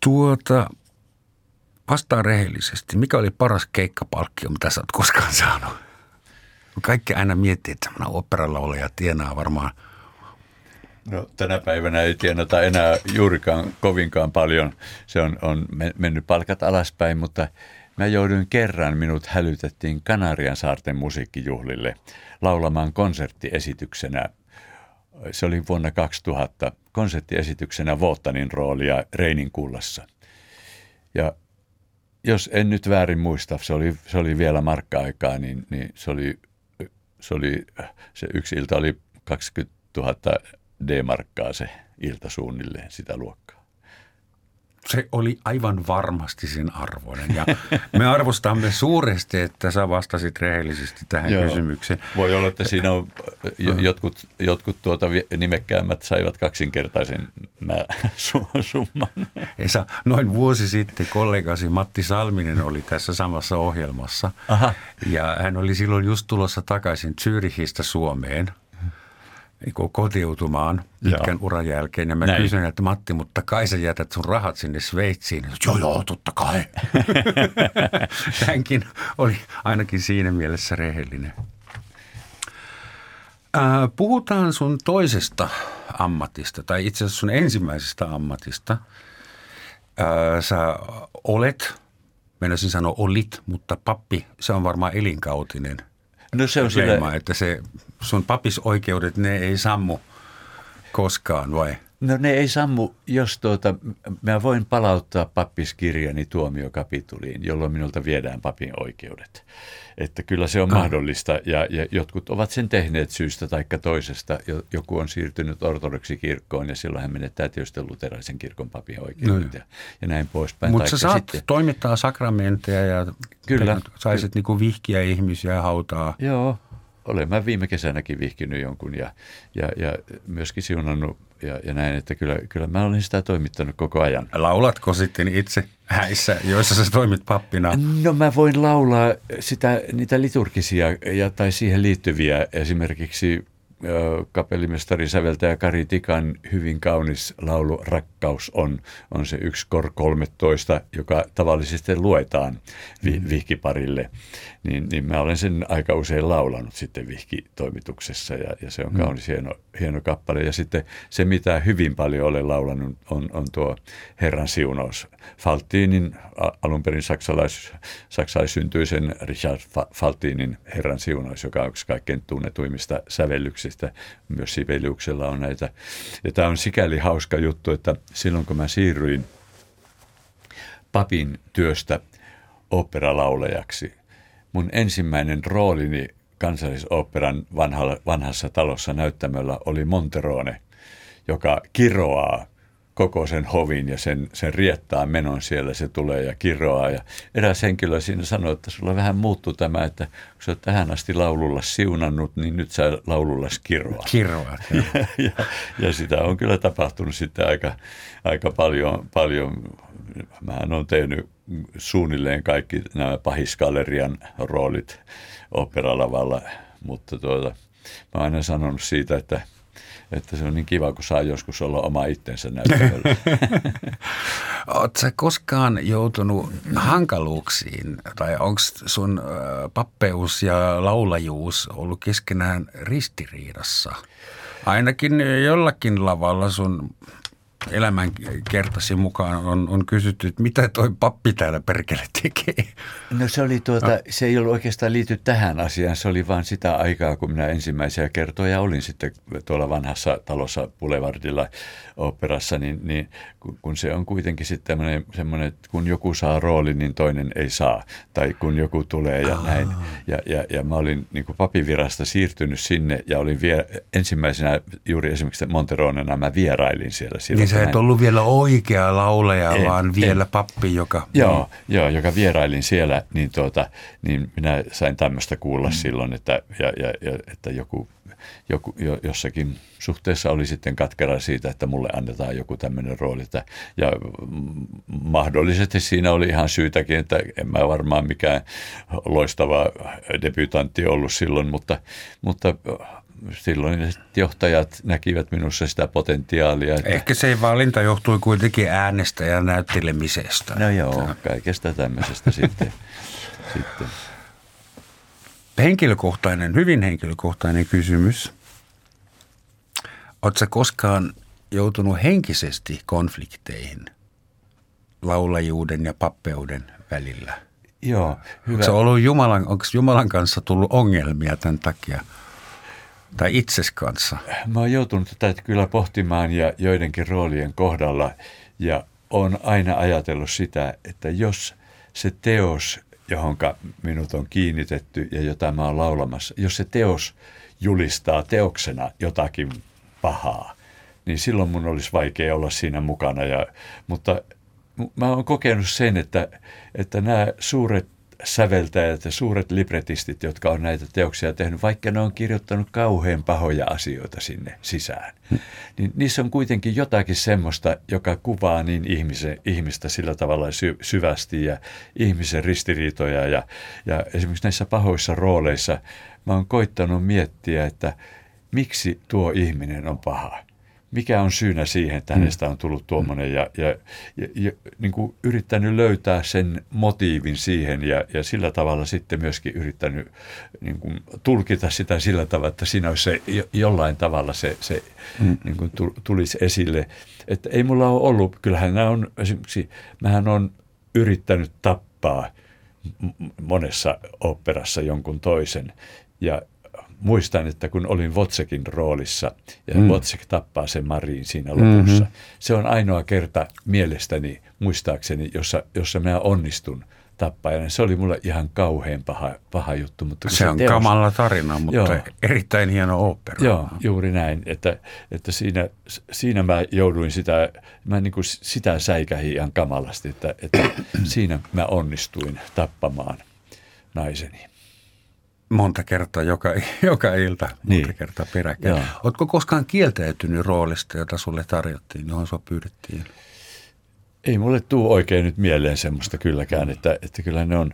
Tuota, vastaa rehellisesti. Mikä oli paras keikkapalkkio, mitä sä oot koskaan saanut? Kaikki aina miettii, että operalaulaja tienaa varmaan – No, tänä päivänä ei tienata enää juurikaan kovinkaan paljon. Se on, on mennyt palkat alaspäin, mutta mä jouduin kerran, minut hälytettiin Kanarian saarten musiikkijuhlille laulamaan konserttiesityksenä. Se oli vuonna 2000 konserttiesityksenä Vottanin roolia Reinin kullassa. Ja jos en nyt väärin muista, se oli, se oli vielä markka-aikaa, niin, niin se, oli, se, oli, se yksi ilta oli 20 000 D-markkaa se ilta suunnilleen sitä luokkaa. Se oli aivan varmasti sen arvoinen ja me arvostamme suuresti, että sä vastasit rehellisesti tähän Joo. kysymykseen. Voi olla, että siinä on jotkut, jotkut tuota nimekkäämmät saivat kaksinkertaisen summan. Esa, noin vuosi sitten kollegasi Matti Salminen oli tässä samassa ohjelmassa Aha. ja hän oli silloin just tulossa takaisin Zyrihistä Suomeen – kotiutumaan pitkän joo. uran jälkeen. Ja mä Näin. kysyin, että Matti, mutta kai sä jätät sun rahat sinne Sveitsiin. Joo, joo, totta kai. Hänkin oli ainakin siinä mielessä rehellinen. Äh, puhutaan sun toisesta ammatista, tai itse asiassa sun ensimmäisestä ammatista. Äh, sä olet, mennäisin sanoa olit, mutta pappi, se on varmaan elinkautinen – No se on leima, sillä... että se sun papisoikeudet, ne ei sammu koskaan vai? No ne ei sammu, jos tuota, mä voin palauttaa pappiskirjani tuomiokapituliin, jolloin minulta viedään papin oikeudet. Että kyllä se on ah. mahdollista ja, ja jotkut ovat sen tehneet syystä tai toisesta. Joku on siirtynyt ortodoksikirkkoon ja silloin hän menettää tietysti luterilaisen kirkon papin oikeudet no. ja, ja näin poispäin. Mutta sä saat sitten... toimittaa sakramenteja ja kyllä, saisit ky- niinku vihkiä ihmisiä hautaa. Joo, olen mä viime kesänäkin vihkinyt jonkun ja, ja, ja myöskin siunannut ja, ja näin, että kyllä, kyllä mä olen sitä toimittanut koko ajan. Laulatko sitten itse häissä, joissa sä toimit pappina? No mä voin laulaa sitä, niitä liturgisia ja, tai siihen liittyviä esimerkiksi kapellimestari säveltäjä Kari Tikan hyvin kaunis laulu Rakkaus on, on se yksi kor 13, joka tavallisesti luetaan vi, mm. vihkiparille. Niin, niin mä olen sen aika usein laulanut sitten vihkitoimituksessa ja, ja se on mm. kaunis hieno, hieno kappale. Ja sitten se, mitä hyvin paljon olen laulanut, on, on tuo Herran siunaus. Faltinin, alun perin saksalais, saksalaisyntyisen Richard Faltinin Herran siunaus, joka on yksi kaikkein tunnetuimmista sävellyksistä sitä myös Sibeliuksella on näitä. Ja tämä on sikäli hauska juttu, että silloin kun mä siirryin papin työstä operalaulajaksi, mun ensimmäinen roolini kansallisoperan vanhassa talossa näyttämöllä oli Monterone, joka kiroaa koko sen hovin ja sen, sen riettaa menon siellä, se tulee ja kiroaa. Ja eräs henkilö siinä sanoi, että sulla vähän muuttuu tämä, että kun sä oot tähän asti laululla siunannut, niin nyt sä laululla kiroa. Kiroa. Ja, ja, ja, sitä on kyllä tapahtunut sitten aika, aika paljon, paljon. Mä oon tehnyt suunnilleen kaikki nämä pahiskallerian roolit operalavalla, mutta tuota, mä oon aina sanonut siitä, että – että se on niin kiva, kun saa joskus olla oma itsensä näyttämällä. Oletko koskaan joutunut hankaluuksiin, tai onko sun pappeus ja laulajuus ollut keskenään ristiriidassa? Ainakin jollakin lavalla sun elämän kertasi mukaan on, on kysytty, että mitä toi pappi täällä perkele tekee? No se oli tuota, no. se ei ollut oikeastaan liity tähän asiaan, se oli vain sitä aikaa, kun minä ensimmäisiä kertoja olin sitten tuolla vanhassa talossa Boulevardilla operassa, niin, niin kun se on kuitenkin sitten semmoinen, että kun joku saa roolin, niin toinen ei saa, tai kun joku tulee ja Aa. näin. Ja, ja, ja mä olin niin kuin papivirasta siirtynyt sinne ja olin vie, ensimmäisenä juuri esimerkiksi Monteronena mä vierailin siellä. Niin sä et ollut vielä oikea lauleja, en, vaan vielä en. pappi, joka... Joo, niin. joo, joka vierailin siellä, niin, tuota, niin minä sain tämmöistä kuulla mm. silloin, että, ja, ja, ja, että joku, joku jo, jossakin suhteessa oli sitten katkera siitä, että mulle annetaan joku tämmöinen rooli. Että, ja mahdollisesti siinä oli ihan syytäkin, että en mä varmaan mikään loistava debyytantti ollut silloin, mutta, mutta silloin johtajat näkivät minussa sitä potentiaalia. Että... Ehkä se valinta johtui kuitenkin äänestä ja näyttelemisestä. No joo, kaikesta tämmöisestä sitten. sitten. Henkilökohtainen, hyvin henkilökohtainen kysymys. Oletko koskaan joutunut henkisesti konflikteihin laulajuuden ja pappeuden välillä? Joo, hyvä. Onko, ollut Jumalan, onko Jumalan kanssa tullut ongelmia tämän takia? Tai itses kanssa? Mä oon joutunut tätä kyllä pohtimaan ja joidenkin roolien kohdalla ja on aina ajatellut sitä, että jos se teos, johon minut on kiinnitetty ja jota mä oon laulamassa, jos se teos julistaa teoksena jotakin pahaa, niin silloin mun olisi vaikea olla siinä mukana. Ja, mutta mä oon kokenut sen, että, että nämä suuret säveltäjät ja suuret libretistit, jotka on näitä teoksia tehnyt, vaikka ne on kirjoittanut kauhean pahoja asioita sinne sisään, niin niissä on kuitenkin jotakin semmoista, joka kuvaa niin ihmisen, ihmistä sillä tavalla sy, syvästi ja ihmisen ristiriitoja. Ja, ja esimerkiksi näissä pahoissa rooleissa mä oon koittanut miettiä, että miksi tuo ihminen on paha mikä on syynä siihen, että hänestä on tullut tuommoinen ja, ja, ja, ja niin kuin yrittänyt löytää sen motiivin siihen ja, ja sillä tavalla sitten myöskin yrittänyt niin kuin tulkita sitä sillä tavalla, että siinä olisi se, jollain tavalla se, se mm. niin kuin tulisi esille. Että ei mulla ole ollut, kyllähän nämä on esimerkiksi, mähän on yrittänyt tappaa monessa operassa jonkun toisen ja muistan, että kun olin Votsekin roolissa ja mm. Votsek tappaa sen Mariin siinä lopussa, mm-hmm. se on ainoa kerta mielestäni, muistaakseni, jossa, jossa minä onnistun tappajana. Se oli mulle ihan kauhean paha, paha juttu. Mutta se, se on teos, kamala tarina, mutta joo, erittäin hieno opera. Joo, juuri näin. Että, että siinä, siinä mä jouduin sitä, mä niin kuin sitä säikähin ihan kamalasti, että, että siinä mä onnistuin tappamaan naiseni monta kertaa joka, joka ilta, monta niin. kertaa peräkkäin. Joo. Oletko koskaan kieltäytynyt roolista, jota sulle tarjottiin, johon sua pyydettiin? Ei mulle tuu oikein nyt mieleen semmoista kylläkään, että, että kyllä ne on,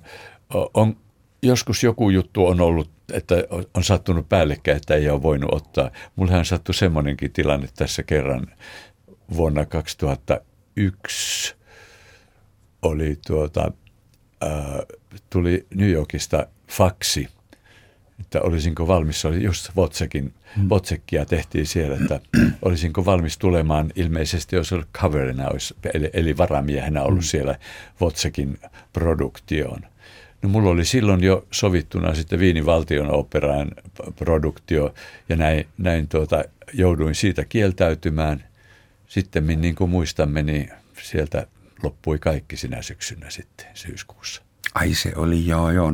on, joskus joku juttu on ollut, että on sattunut päällekkäin, että ei ole voinut ottaa. Mullehan sattui semmoinenkin tilanne tässä kerran vuonna 2001 oli tuota, äh, tuli New Yorkista faksi – että olisinko valmis, se oli just Votsekin, mm. Votsekia tehtiin siellä, että olisinko valmis tulemaan ilmeisesti, jos ollut coverina, olisi, eli, eli varamiehenä ollut mm. siellä Votsekin produktioon. No mulla oli silloin jo sovittuna sitten Viinin valtion operaan produktio ja näin, näin tuota, jouduin siitä kieltäytymään. Sitten niin kuin muistamme, niin sieltä loppui kaikki sinä syksynä sitten syyskuussa. Ai se oli joo, joo, 9-11.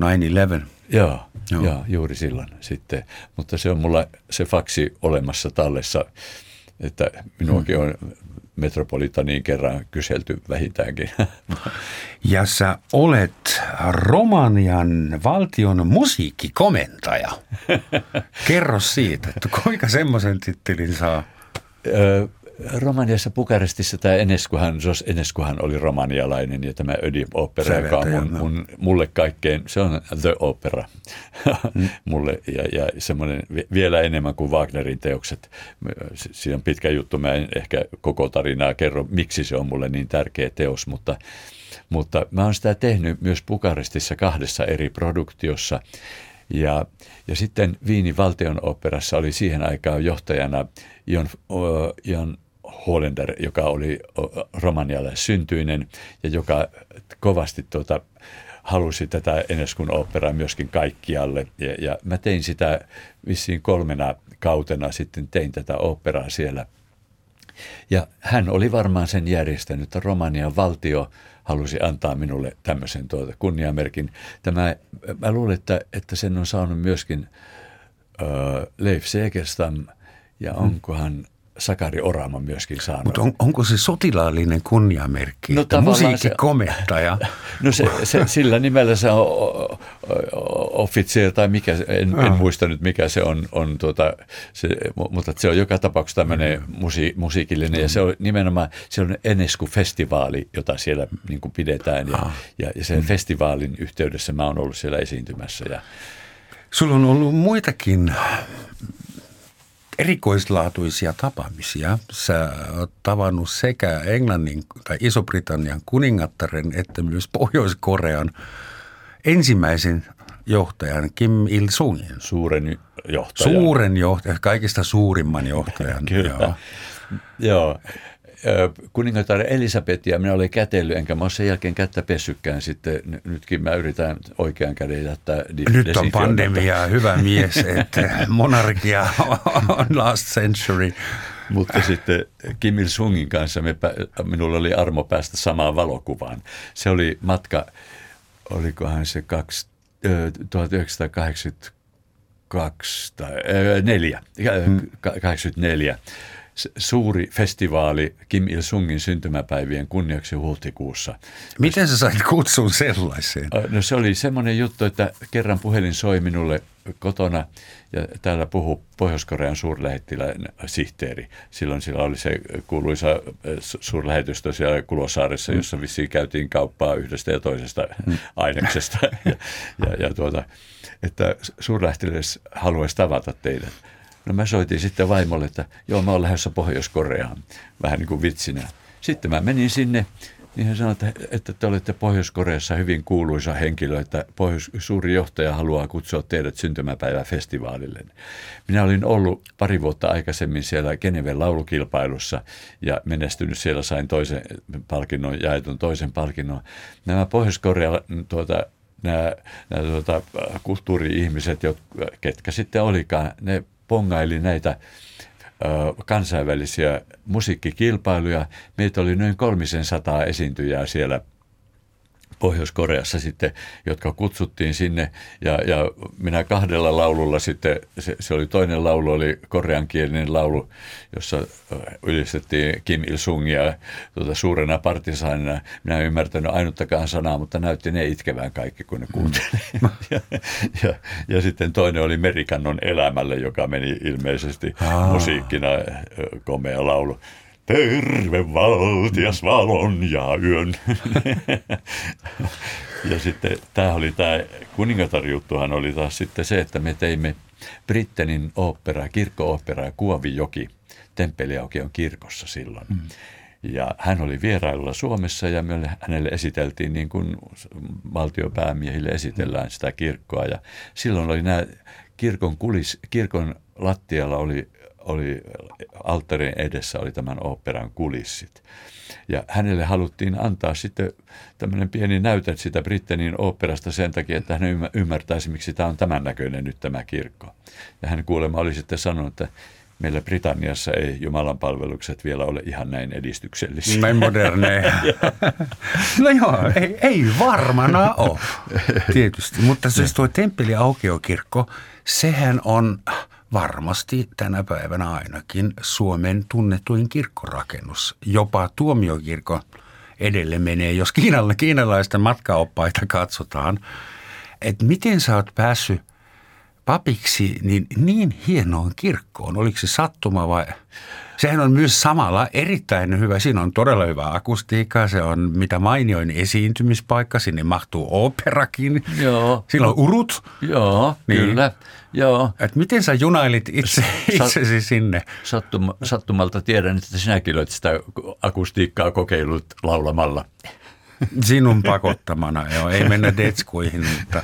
Joo, joo. joo, juuri silloin sitten. Mutta se on mulla se faksi olemassa tallessa, että minuakin on Metropolitaniin kerran kyselty vähintäänkin. Ja sä olet Romanian valtion musiikkikomentaja. Kerro siitä, että kuinka semmoisen tittelin saa? Romaniassa Bukarestissa tämä Eneskuhan, Jos Eneskuhan oli romanialainen ja tämä Ödi Opera, joka on mun, mun, mulle kaikkein, se on The Opera mm. mulle ja, ja semmoinen vielä enemmän kuin Wagnerin teokset. Siinä on pitkä juttu, mä en ehkä koko tarinaa kerro, miksi se on mulle niin tärkeä teos, mutta, mutta mä oon sitä tehnyt myös Bukarestissa kahdessa eri produktiossa. Ja, ja sitten Viinin valtionoperassa oli siihen aikaan johtajana Jon, Jon Hollander, joka oli Romanialle syntyinen ja joka kovasti tuota, halusi tätä Eneskun operaa myöskin kaikkialle. Ja, ja mä tein sitä vissiin kolmena kautena sitten tein tätä operaa siellä. Ja hän oli varmaan sen järjestänyt, että Romanian valtio halusi antaa minulle tämmöisen tuota kunniamerkin. Tämä, mä luulen, että, että sen on saanut myöskin äh, Leif Segerstam ja hmm. onkohan Sakari Orama myöskin saanut. Mutta on, onko se sotilaallinen kunniamerkki, no, että musiikkikomentaja? Se, no se, se, sillä nimellä se on officer tai mikä, en, en muista nyt mikä se on, on tuota, se, mutta se on joka tapauksessa tämmöinen musi, musiikillinen ja se on nimenomaan se on Enesku-festivaali, jota siellä niin kuin pidetään ja, ja, ja sen mm. festivaalin yhteydessä mä oon ollut siellä esiintymässä. Ja, Sulla on ollut muitakin erikoislaatuisia tapaamisia. Sä oot tavannut sekä Englannin tai Iso-Britannian kuningattaren että myös Pohjois-Korean ensimmäisen johtajan Kim Il-sungin. Suuren johtajan. Suuren johtajan, kaikista suurimman johtajan. Kyllä. Joo. Joo kuningatar Elisabetia minä olin kätellyt, enkä mä ole sen jälkeen kättä pessykään sitten. Nytkin mä yritän oikean käden jättää Nyt on pandemia, hyvä mies, että monarkia on last century. Mutta sitten Kim Il-sungin kanssa me, minulla oli armo päästä samaan valokuvaan. Se oli matka, olikohan se kaksi, 1982 tai 4, hmm. 84 suuri festivaali Kim Il-sungin syntymäpäivien kunniaksi huhtikuussa. Miten sä sait kutsun sellaiseen? No se oli semmoinen juttu, että kerran puhelin soi minulle kotona ja täällä puhu Pohjois-Korean suurlähettilän sihteeri. Silloin sillä oli se kuuluisa suurlähetystö siellä Kulosaaressa, mm. jossa vissiin käytiin kauppaa yhdestä ja toisesta mm. aineksesta. ja, ja, ja tuota, että suurlähettiläs haluaisi tavata teidät. No mä soitin sitten vaimolle, että joo mä olen lähdössä Pohjois-Koreaan, vähän niin kuin vitsinä. Sitten mä menin sinne, niin hän sanoi, että, että te olette Pohjois-Koreassa hyvin kuuluisa henkilö, että Pohjois- suuri johtaja haluaa kutsua teidät syntymäpäiväfestivaalille. Minä olin ollut pari vuotta aikaisemmin siellä Geneven laulukilpailussa ja menestynyt siellä, sain toisen palkinnon, jaetun toisen palkinnon. Nämä Pohjois-Korea tuota, nämä, nämä tuota, kulttuuri-ihmiset, ketkä sitten olikaan, ne pongaili näitä kansainvälisiä musiikkikilpailuja. Meitä oli noin 300 esiintyjää siellä – Pohjois-Koreassa sitten, jotka kutsuttiin sinne ja, ja minä kahdella laululla sitten, se, se oli toinen laulu, oli koreankielinen laulu, jossa ylistettiin Kim Il-sungia tuota, suurena partisaanina. Minä en ymmärtänyt ainuttakaan sanaa, mutta näytti ne itkevään kaikki, kun ne kuunteli. Mm. ja, ja, ja, sitten toinen oli Merikannon elämälle, joka meni ilmeisesti Aa. musiikkina komea laulu. Terve valtias valon ja yön. ja sitten tämä oli tämä kuningatarjuttuhan oli taas sitten se, että me teimme Brittenin opera, kirkko-opera Kuovijoki. Temppeliauki on kirkossa silloin. Mm. Ja hän oli vierailulla Suomessa ja me hänelle esiteltiin niin kuin valtiopäämiehille esitellään sitä kirkkoa. Ja silloin oli nämä kirkon, kulis, kirkon lattialla oli oli alttarin edessä oli tämän oopperan kulissit. Ja hänelle haluttiin antaa sitten tämmöinen pieni näyte sitä Brittenin oopperasta sen takia, että hän ymmärtäisi, miksi tämä on tämän näköinen nyt tämä kirkko. Ja hän kuulemma oli sitten sanonut, että meillä Britanniassa ei Jumalan palvelukset vielä ole ihan näin edistyksellisiä. Näin moderneja. no joo, ei, ei varmana ole, tietysti. Mutta siis tuo temppeli aukeokirkko, sehän on varmasti tänä päivänä ainakin Suomen tunnetuin kirkkorakennus. Jopa tuomiokirkko edelle menee, jos kiinala, kiinalaisten matkaoppaita katsotaan. Että miten sä oot päässyt papiksi niin, niin hienoon kirkkoon? Oliko se sattuma vai? Sehän on myös samalla erittäin hyvä. Siinä on todella hyvä akustiikka. Se on mitä mainioin esiintymispaikka. Sinne mahtuu operakin. Joo. Sillä on urut. Joo, niin. kyllä. Joo. Et miten sä junailit itse, itsesi sinne? Sattum, sattumalta tiedän, että sinäkin olet sitä akustiikkaa kokeillut laulamalla. Sinun pakottamana, joo. Ei mennä detskuihin, mutta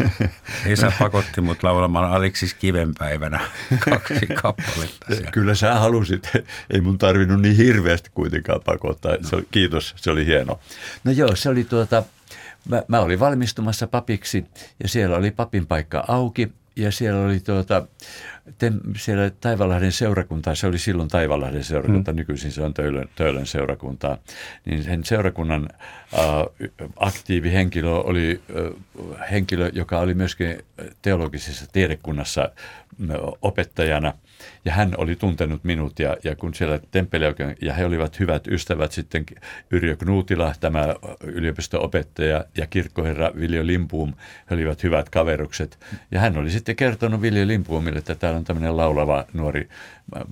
Esa pakotti mut laulamaan Aleksis Kivenpäivänä kaksi kappaletta. Siellä. Kyllä sä halusit. Ei mun tarvinnut niin hirveästi kuitenkaan pakottaa. Se oli, kiitos, se oli hieno. No joo, se oli tuota, mä, mä olin valmistumassa papiksi ja siellä oli papin paikka auki ja siellä oli tuota, te, siellä Taivalahden seurakuntaa, se oli silloin Taivalahden seurakunta, mm. nykyisin se on Töölön, Töölön seurakuntaa, niin sen seurakunnan äh, aktiivi henkilö oli äh, henkilö, joka oli myöskin teologisessa tiedekunnassa äh, opettajana – ja hän oli tuntenut minut ja, ja kun siellä temppeli ja he olivat hyvät ystävät sitten Yrjö Knuutila, tämä yliopisto-opettaja ja kirkkoherra Viljo Limpuum, he olivat hyvät kaverukset. Ja hän oli sitten kertonut Viljo Limpuumille, että täällä on tämmöinen laulava nuori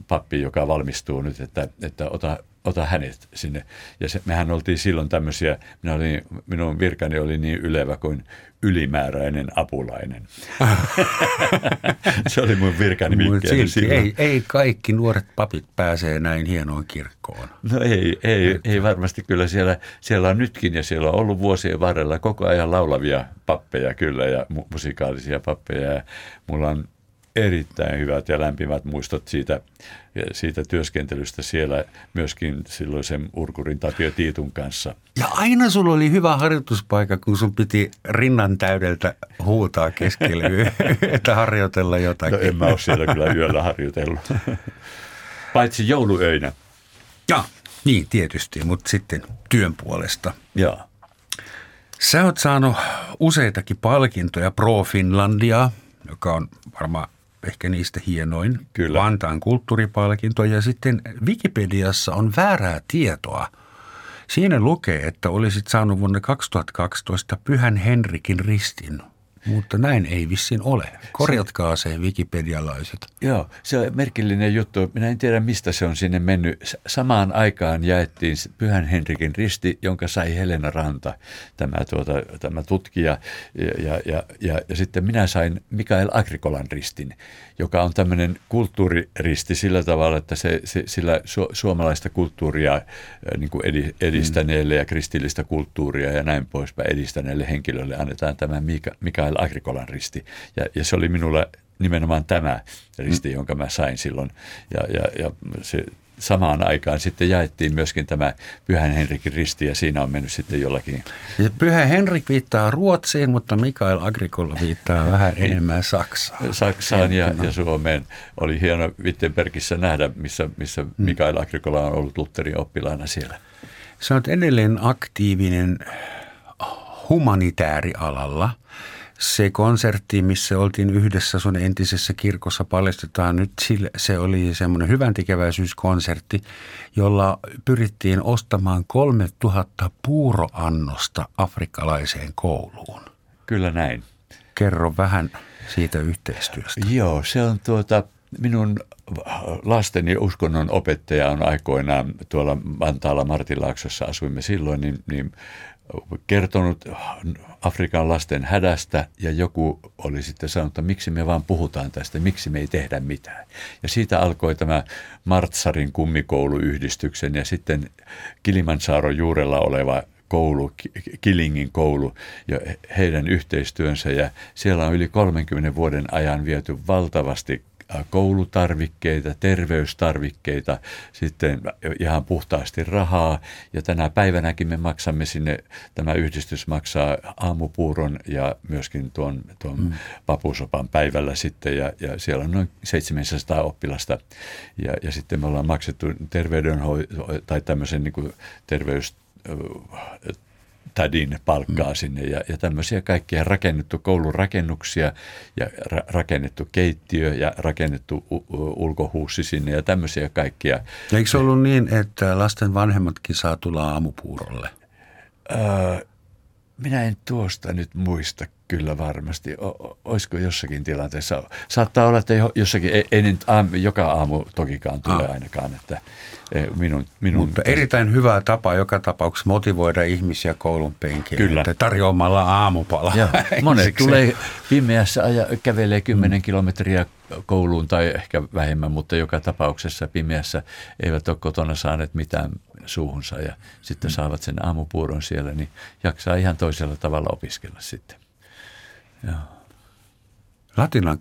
pappi, joka valmistuu nyt, että, että ota, ota hänet sinne. Ja se, mehän oltiin silloin tämmöisiä, minä olin, minun virkani oli niin ylevä kuin ylimääräinen apulainen. se oli mun virkani silti ei, ei kaikki nuoret papit pääsee näin hienoon kirkkoon. No ei, ei, ei varmasti kyllä siellä, siellä on nytkin ja siellä on ollut vuosien varrella koko ajan laulavia pappeja kyllä ja mu- musikaalisia pappeja. Ja mulla on erittäin hyvät ja lämpimät muistot siitä, siitä työskentelystä siellä myöskin silloisen Urkurin Tapio Tiitun kanssa. Ja aina sulla oli hyvä harjoituspaikka, kun sun piti rinnan täydeltä huutaa keskelle, että harjoitella jotakin. No en mä ole siellä kyllä yöllä harjoitellut. Paitsi jouluöinä. Ja, niin tietysti, mutta sitten työn puolesta. Joo. Sä oot saanut useitakin palkintoja Pro Finlandia, joka on varmaan ehkä niistä hienoin. Kyllä. Vantaan kulttuuripalkinto ja sitten Wikipediassa on väärää tietoa. Siinä lukee, että olisit saanut vuonna 2012 Pyhän Henrikin ristin mutta näin ei vissiin ole. Korjatkaa se wikipedialaiset. Joo, se on merkillinen juttu. Minä en tiedä, mistä se on sinne mennyt. Samaan aikaan jaettiin Pyhän Henrikin risti, jonka sai Helena Ranta, tämä, tuota, tämä tutkija. Ja, ja, ja, ja, ja sitten minä sain Mikael Agrikolan ristin, joka on tämmöinen kulttuuriristi sillä tavalla, että se, se sillä su, suomalaista kulttuuria niin kuin edistäneelle ja kristillistä kulttuuria ja näin poispäin edistäneelle henkilölle annetaan tämä Mikael Agrikolan risti. Ja, ja se oli minulle nimenomaan tämä risti, mm. jonka mä sain silloin. Ja, ja, ja se, samaan aikaan sitten jaettiin myöskin tämä Pyhän Henrikin risti ja siinä on mennyt sitten jollakin. Ja Pyhä Henrik viittaa Ruotsiin, mutta Mikael Agrikola viittaa vähän enemmän Saksaan. Saksaan ja, ja Suomeen. Oli hieno Wittenbergissä nähdä, missä, missä mm. Mikael Agrikola on ollut Lutherin oppilaana siellä. Sä oot edelleen aktiivinen humanitäärialalla – se konsertti, missä oltiin yhdessä sun entisessä kirkossa, paljastetaan nyt, se oli semmoinen hyvän tekeväisyyskonsertti, jolla pyrittiin ostamaan 3000 puuroannosta afrikkalaiseen kouluun. Kyllä näin. Kerro vähän siitä yhteistyöstä. Joo, se on tuota, minun lasteni uskonnon opettaja on aikoinaan tuolla Vantaalla Martinlaaksossa asuimme silloin, niin, niin kertonut Afrikan lasten hädästä ja joku oli sitten sanonut, että miksi me vaan puhutaan tästä, miksi me ei tehdä mitään. Ja siitä alkoi tämä Martsarin kummikouluyhdistyksen ja sitten Kilimansaron juurella oleva koulu, Kilingin koulu ja heidän yhteistyönsä ja siellä on yli 30 vuoden ajan viety valtavasti koulutarvikkeita, terveystarvikkeita, sitten ihan puhtaasti rahaa. Ja tänä päivänäkin me maksamme sinne, tämä yhdistys maksaa aamupuuron ja myöskin tuon, tuon mm. papusopan päivällä sitten. Ja, ja siellä on noin 700 oppilasta. Ja, ja sitten me ollaan maksettu terveydenhoito tai tämmöisen niin terveys tädin palkkaa mm. sinne ja, ja tämmöisiä kaikkia rakennettu koulun rakennuksia ja ra- rakennettu keittiö ja rakennettu u- ulkohuussi sinne ja tämmöisiä kaikkia. Eikö se ollut niin, että lasten vanhemmatkin saa tulla aamupuurolle? Öö, minä en tuosta nyt muista kyllä varmasti. O, olisiko jossakin tilanteessa? Saattaa olla, että jossakin, ei, ei nyt aam, joka aamu tokikaan tule ah. ainakaan. Että e, minun, minun Mutta erittäin hyvä tapa joka tapauksessa motivoida ihmisiä koulun penkille. Kyllä. Että tarjoamalla aamupala. Ja, monet tulee pimeässä ja kävelee 10 mm. kilometriä kouluun tai ehkä vähemmän, mutta joka tapauksessa pimeässä eivät ole kotona saaneet mitään suuhunsa ja sitten saavat sen aamupuuron siellä, niin jaksaa ihan toisella tavalla opiskella sitten. Joo. Latinan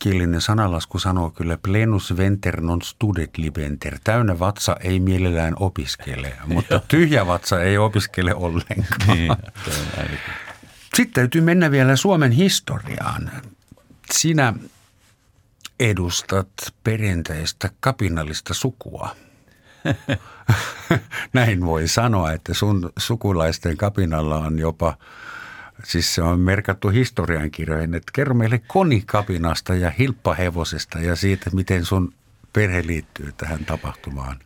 kielinen sanalasku sanoo kyllä plenus venter non studet libenter. Täynnä vatsa ei mielellään opiskele, mutta tyhjä vatsa ei opiskele ollenkaan. Niin, Sitten täytyy mennä vielä Suomen historiaan. Sinä edustat perinteistä kapinallista sukua. Näin voi sanoa, että sun sukulaisten kapinalla on jopa, siis se on merkattu historiankirjoihin, että kerro meille konikapinasta ja hilppahevosesta ja siitä, miten sun perhe liittyy tähän tapahtumaan.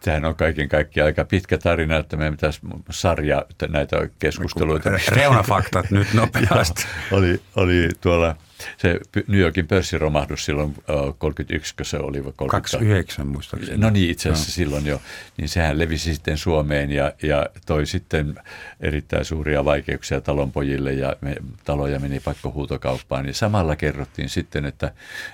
Tämähän on kaiken kaikkiaan aika pitkä tarina, että meidän pitäisi sarja näitä keskusteluita. Reunafaktat nyt nopeasti. oli, oli tuolla se New Yorkin pörssiromahdus silloin 31, kun se oli. 29 muistaakseni. No niin, itse asiassa no. silloin jo. Niin sehän levisi sitten Suomeen ja, ja toi sitten erittäin suuria vaikeuksia talonpojille ja me, taloja meni pakkohuutokauppaan. Ja samalla kerrottiin sitten, että,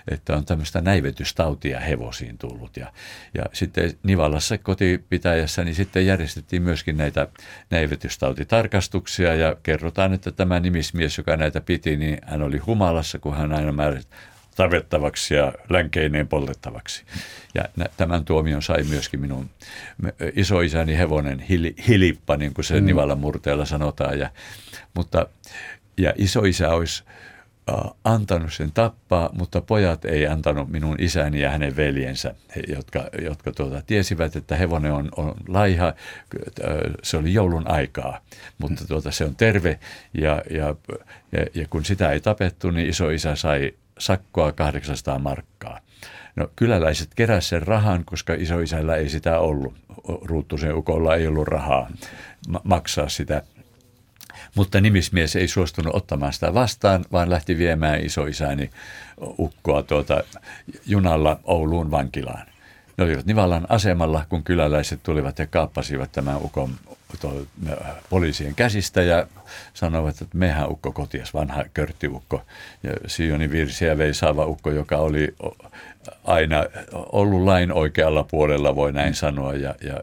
että on tämmöistä näivetystautia hevosiin tullut. Ja, ja sitten Nivalassa kotipitäjässä niin sitten järjestettiin myöskin näitä näivetystautitarkastuksia ja kerrotaan, että tämä nimismies, joka näitä piti, niin hän oli humalassa kun hän aina määräsi tavettavaksi ja länkeineen poltettavaksi. Ja tämän tuomion sai myöskin minun isoisäni hevonen hilippa, niin kuin se mm. Nivalan murteella sanotaan. Ja, mutta, ja isoisä olisi antanut sen tappaa, mutta pojat ei antanut minun isäni ja hänen veljensä, jotka, jotka tuota, tiesivät, että hevonen on, on laiha. Se oli joulun aikaa, mutta tuota, se on terve ja, ja, ja, ja kun sitä ei tapettu, niin iso isä sai sakkoa 800 markkaa. No kyläläiset keräsivät sen rahan, koska isoisällä ei sitä ollut. Ruuttusen ukolla ei ollut rahaa maksaa sitä mutta nimismies ei suostunut ottamaan sitä vastaan, vaan lähti viemään isoisäni ukkoa tuota junalla Ouluun vankilaan. Ne olivat Nivalan asemalla, kun kyläläiset tulivat ja kaappasivat tämän ukon to, poliisien käsistä ja sanoivat, että mehän ukko kotias, vanha körttiukko. Ja Sioni Virsiä vei saava ukko, joka oli aina ollut lain oikealla puolella, voi näin sanoa. Ja, ja,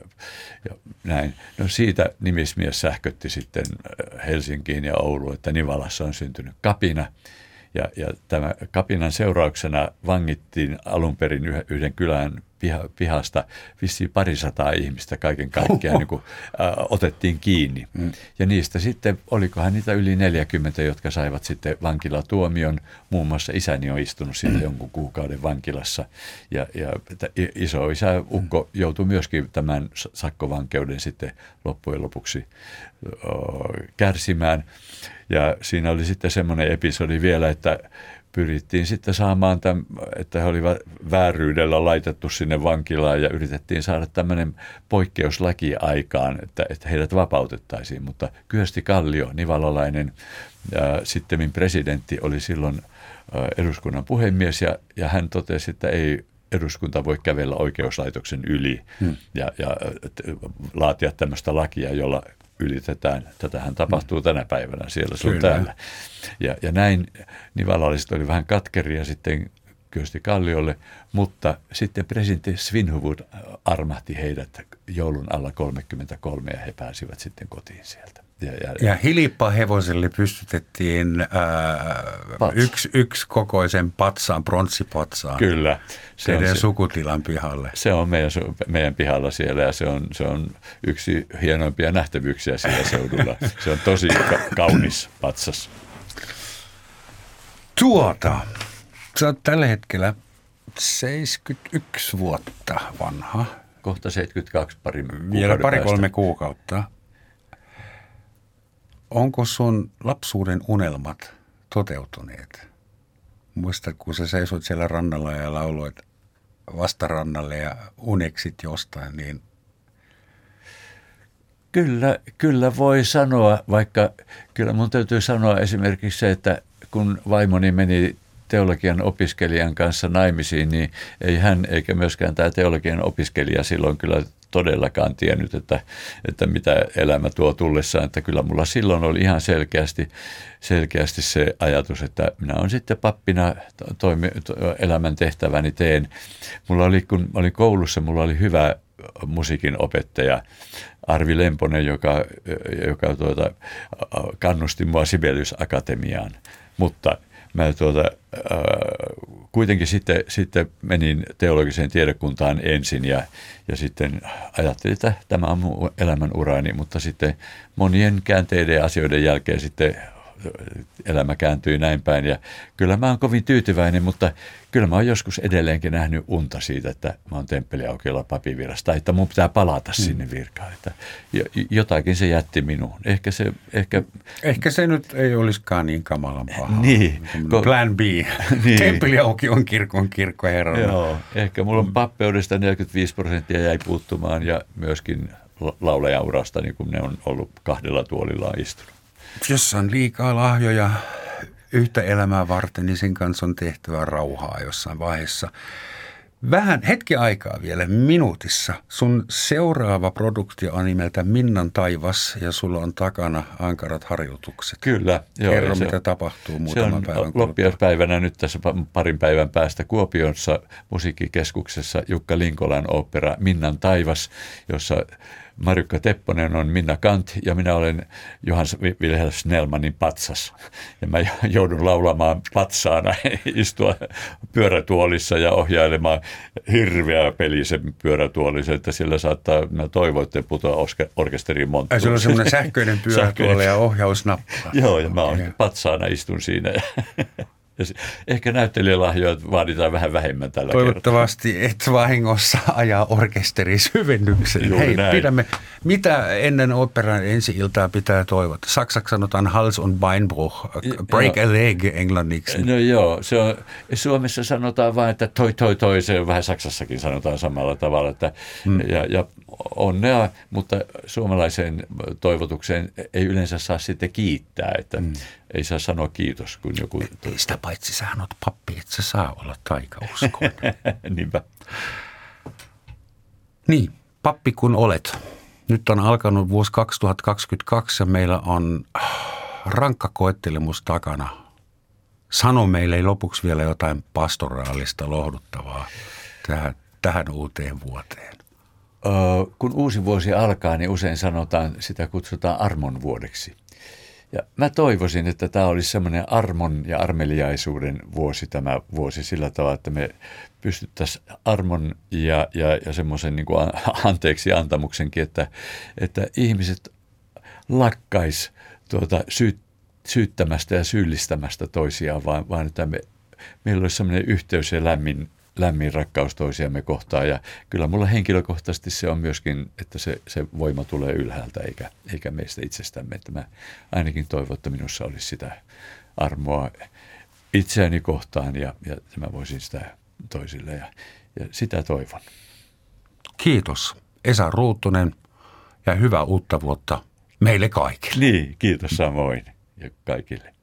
ja näin. No siitä nimismies sähkötti sitten Helsinkiin ja Ouluun, että Nivalassa on syntynyt kapina. Ja, ja tämä kapinan seurauksena vangittiin alun perin yhden kylän piha, pihasta vissiin parisataa ihmistä kaiken kaikkiaan niin kuin, ä, otettiin kiinni. Mm. Ja niistä sitten, olikohan niitä yli 40, jotka saivat sitten vankilatuomion. Muun muassa isäni on istunut sitten mm. jonkun kuukauden vankilassa. Ja, ja iso isä Ukko joutui myöskin tämän sakkovankeuden sitten loppujen lopuksi o, kärsimään. Ja siinä oli sitten semmoinen episodi vielä, että pyrittiin sitten saamaan, tämän, että he olivat vääryydellä laitettu sinne vankilaan ja yritettiin saada tämmöinen poikkeuslaki aikaan, että, että heidät vapautettaisiin. Mutta Kyösti Kallio, nivalalainen ja sitten presidentti, oli silloin eduskunnan puhemies ja, ja hän totesi, että ei eduskunta voi kävellä oikeuslaitoksen yli hmm. ja, ja laatia tämmöistä lakia, jolla ylitetään. Tätähän tapahtuu tänä päivänä siellä sun täällä. Ja, ja näin nivalalliset oli vähän katkeria sitten Kyösti Kalliolle, mutta sitten presidentti Svinhuvud armahti heidät joulun alla 33 ja he pääsivät sitten kotiin sieltä. Ja, ja, ja hevoselle pystytettiin ää, yksi, yksi kokoisen patsaan, pronssipatsaan. Kyllä. Se teidän on se, sukutilan pihalle. Se on meidän, meidän pihalla siellä ja se on, se on yksi hienoimpia nähtävyyksiä siellä seudulla. Se on tosi ka- kaunis patsas. Tuota, sä oot tällä hetkellä 71 vuotta vanha. Kohta 72 pari Vielä pari-kolme kuukautta. Onko sun lapsuuden unelmat toteutuneet? Muista, kun sä seisot siellä rannalla ja lauloit vastarannalle ja uneksit jostain, niin Kyllä, kyllä voi sanoa, vaikka kyllä mun täytyy sanoa esimerkiksi se, että kun vaimoni meni teologian opiskelijan kanssa naimisiin, niin ei hän eikä myöskään tämä teologian opiskelija silloin kyllä todellakaan tiennyt, että, että mitä elämä tuo tullessaan. Että kyllä mulla silloin oli ihan selkeästi, selkeästi se ajatus, että minä olen sitten pappina toimi, to, elämän tehtäväni teen. Mulla oli, kun olin koulussa, mulla oli hyvä musiikin opettaja Arvi Lemponen, joka, joka tuota, kannusti mua Sibelius Akatemiaan. Mutta mä tuota, äh, kuitenkin sitten, sitten menin teologiseen tiedekuntaan ensin ja, ja sitten ajattelin, että tämä on mun elämän urani, mutta sitten monien käänteiden asioiden jälkeen sitten elämä kääntyi näin päin. Ja kyllä mä oon kovin tyytyväinen, mutta kyllä mä oon joskus edelleenkin nähnyt unta siitä, että mä oon temppeliaukiolla papivirasta, että mun pitää palata mm. sinne virkaan. Että jotakin se jätti minuun. Ehkä se, ehkä... ehkä se nyt ei olisikaan niin kamalan paha. Niin. Plan B. niin. Temppeliaukion kirkon kirkkoherrana. Joo, ehkä mulla on pappeudesta 45 prosenttia jäi puuttumaan ja myöskin laulajaurasta, niin kun ne on ollut kahdella tuolilla istunut jos on liikaa lahjoja yhtä elämää varten, niin sen kanssa on tehtävä rauhaa jossain vaiheessa. Vähän hetki aikaa vielä, minuutissa. Sun seuraava produktio on nimeltä Minnan taivas ja sulla on takana ankarat harjoitukset. Kyllä. Joo, Kerro, mitä on, tapahtuu muutaman se on päivän loppiaispäivänä nyt tässä parin päivän päästä Kuopiossa musiikkikeskuksessa Jukka Linkolan opera Minnan taivas, jossa Marjukka Tepponen on Minna Kant ja minä olen Johans Wilhelm Snellmanin patsas. Ja mä joudun laulamaan patsaana, istua pyörätuolissa ja ohjailemaan hirveä peli sen pyörätuolissa, että sillä saattaa, mä toivon, että putoa orkesterin monttuun. Se on semmoinen sähköinen pyörätuoli ja ohjausnappa. Joo, ja mä oon patsaana istun siinä. Ja ehkä näyttelijälahjoja vaaditaan vähän vähemmän tällä Toivottavasti kertaa. et vahingossa ajaa orkesteri syvennyksen. Hei, näin. pidämme, mitä ennen operan ensi-iltaa pitää toivota? Saksaksi sanotaan Hals und Beinbruch, break no, a leg englanniksi. No joo, se on, Suomessa sanotaan vain, että toi toi toi, se vähän Saksassakin sanotaan samalla tavalla. Että, hmm. ja, ja onnea, mutta suomalaiseen toivotukseen ei yleensä saa sitten kiittää, että hmm. Ei saa sanoa kiitos, kun joku... Ei sitä paitsi sä oot pappi, että sä saa olla taikauskoinen. Niinpä. Niin, pappi kun olet. Nyt on alkanut vuosi 2022 ja meillä on rankka koettelemus takana. Sano meille lopuksi vielä jotain pastoraalista lohduttavaa tähän, tähän uuteen vuoteen kun uusi vuosi alkaa, niin usein sanotaan, sitä kutsutaan armon vuodeksi. Ja mä toivoisin, että tämä olisi semmoinen armon ja armeliaisuuden vuosi tämä vuosi sillä tavalla, että me pystyttäisiin armon ja, ja, ja semmoisen niin kuin anteeksi antamuksenkin, että, että ihmiset lakkais tuota, syyt, syyttämästä ja syyllistämästä toisiaan, vaan, vaan että me, meillä olisi semmoinen yhteys ja lämmin lämmin rakkaus toisiamme kohtaan. Ja kyllä mulla henkilökohtaisesti se on myöskin, että se, se voima tulee ylhäältä eikä, eikä meistä itsestämme. Että mä ainakin toivon, että minussa olisi sitä armoa itseäni kohtaan ja, ja mä voisin sitä toisille ja, ja sitä toivon. Kiitos Esa Ruuttunen ja hyvää uutta vuotta meille kaikille. Niin, kiitos samoin ja kaikille.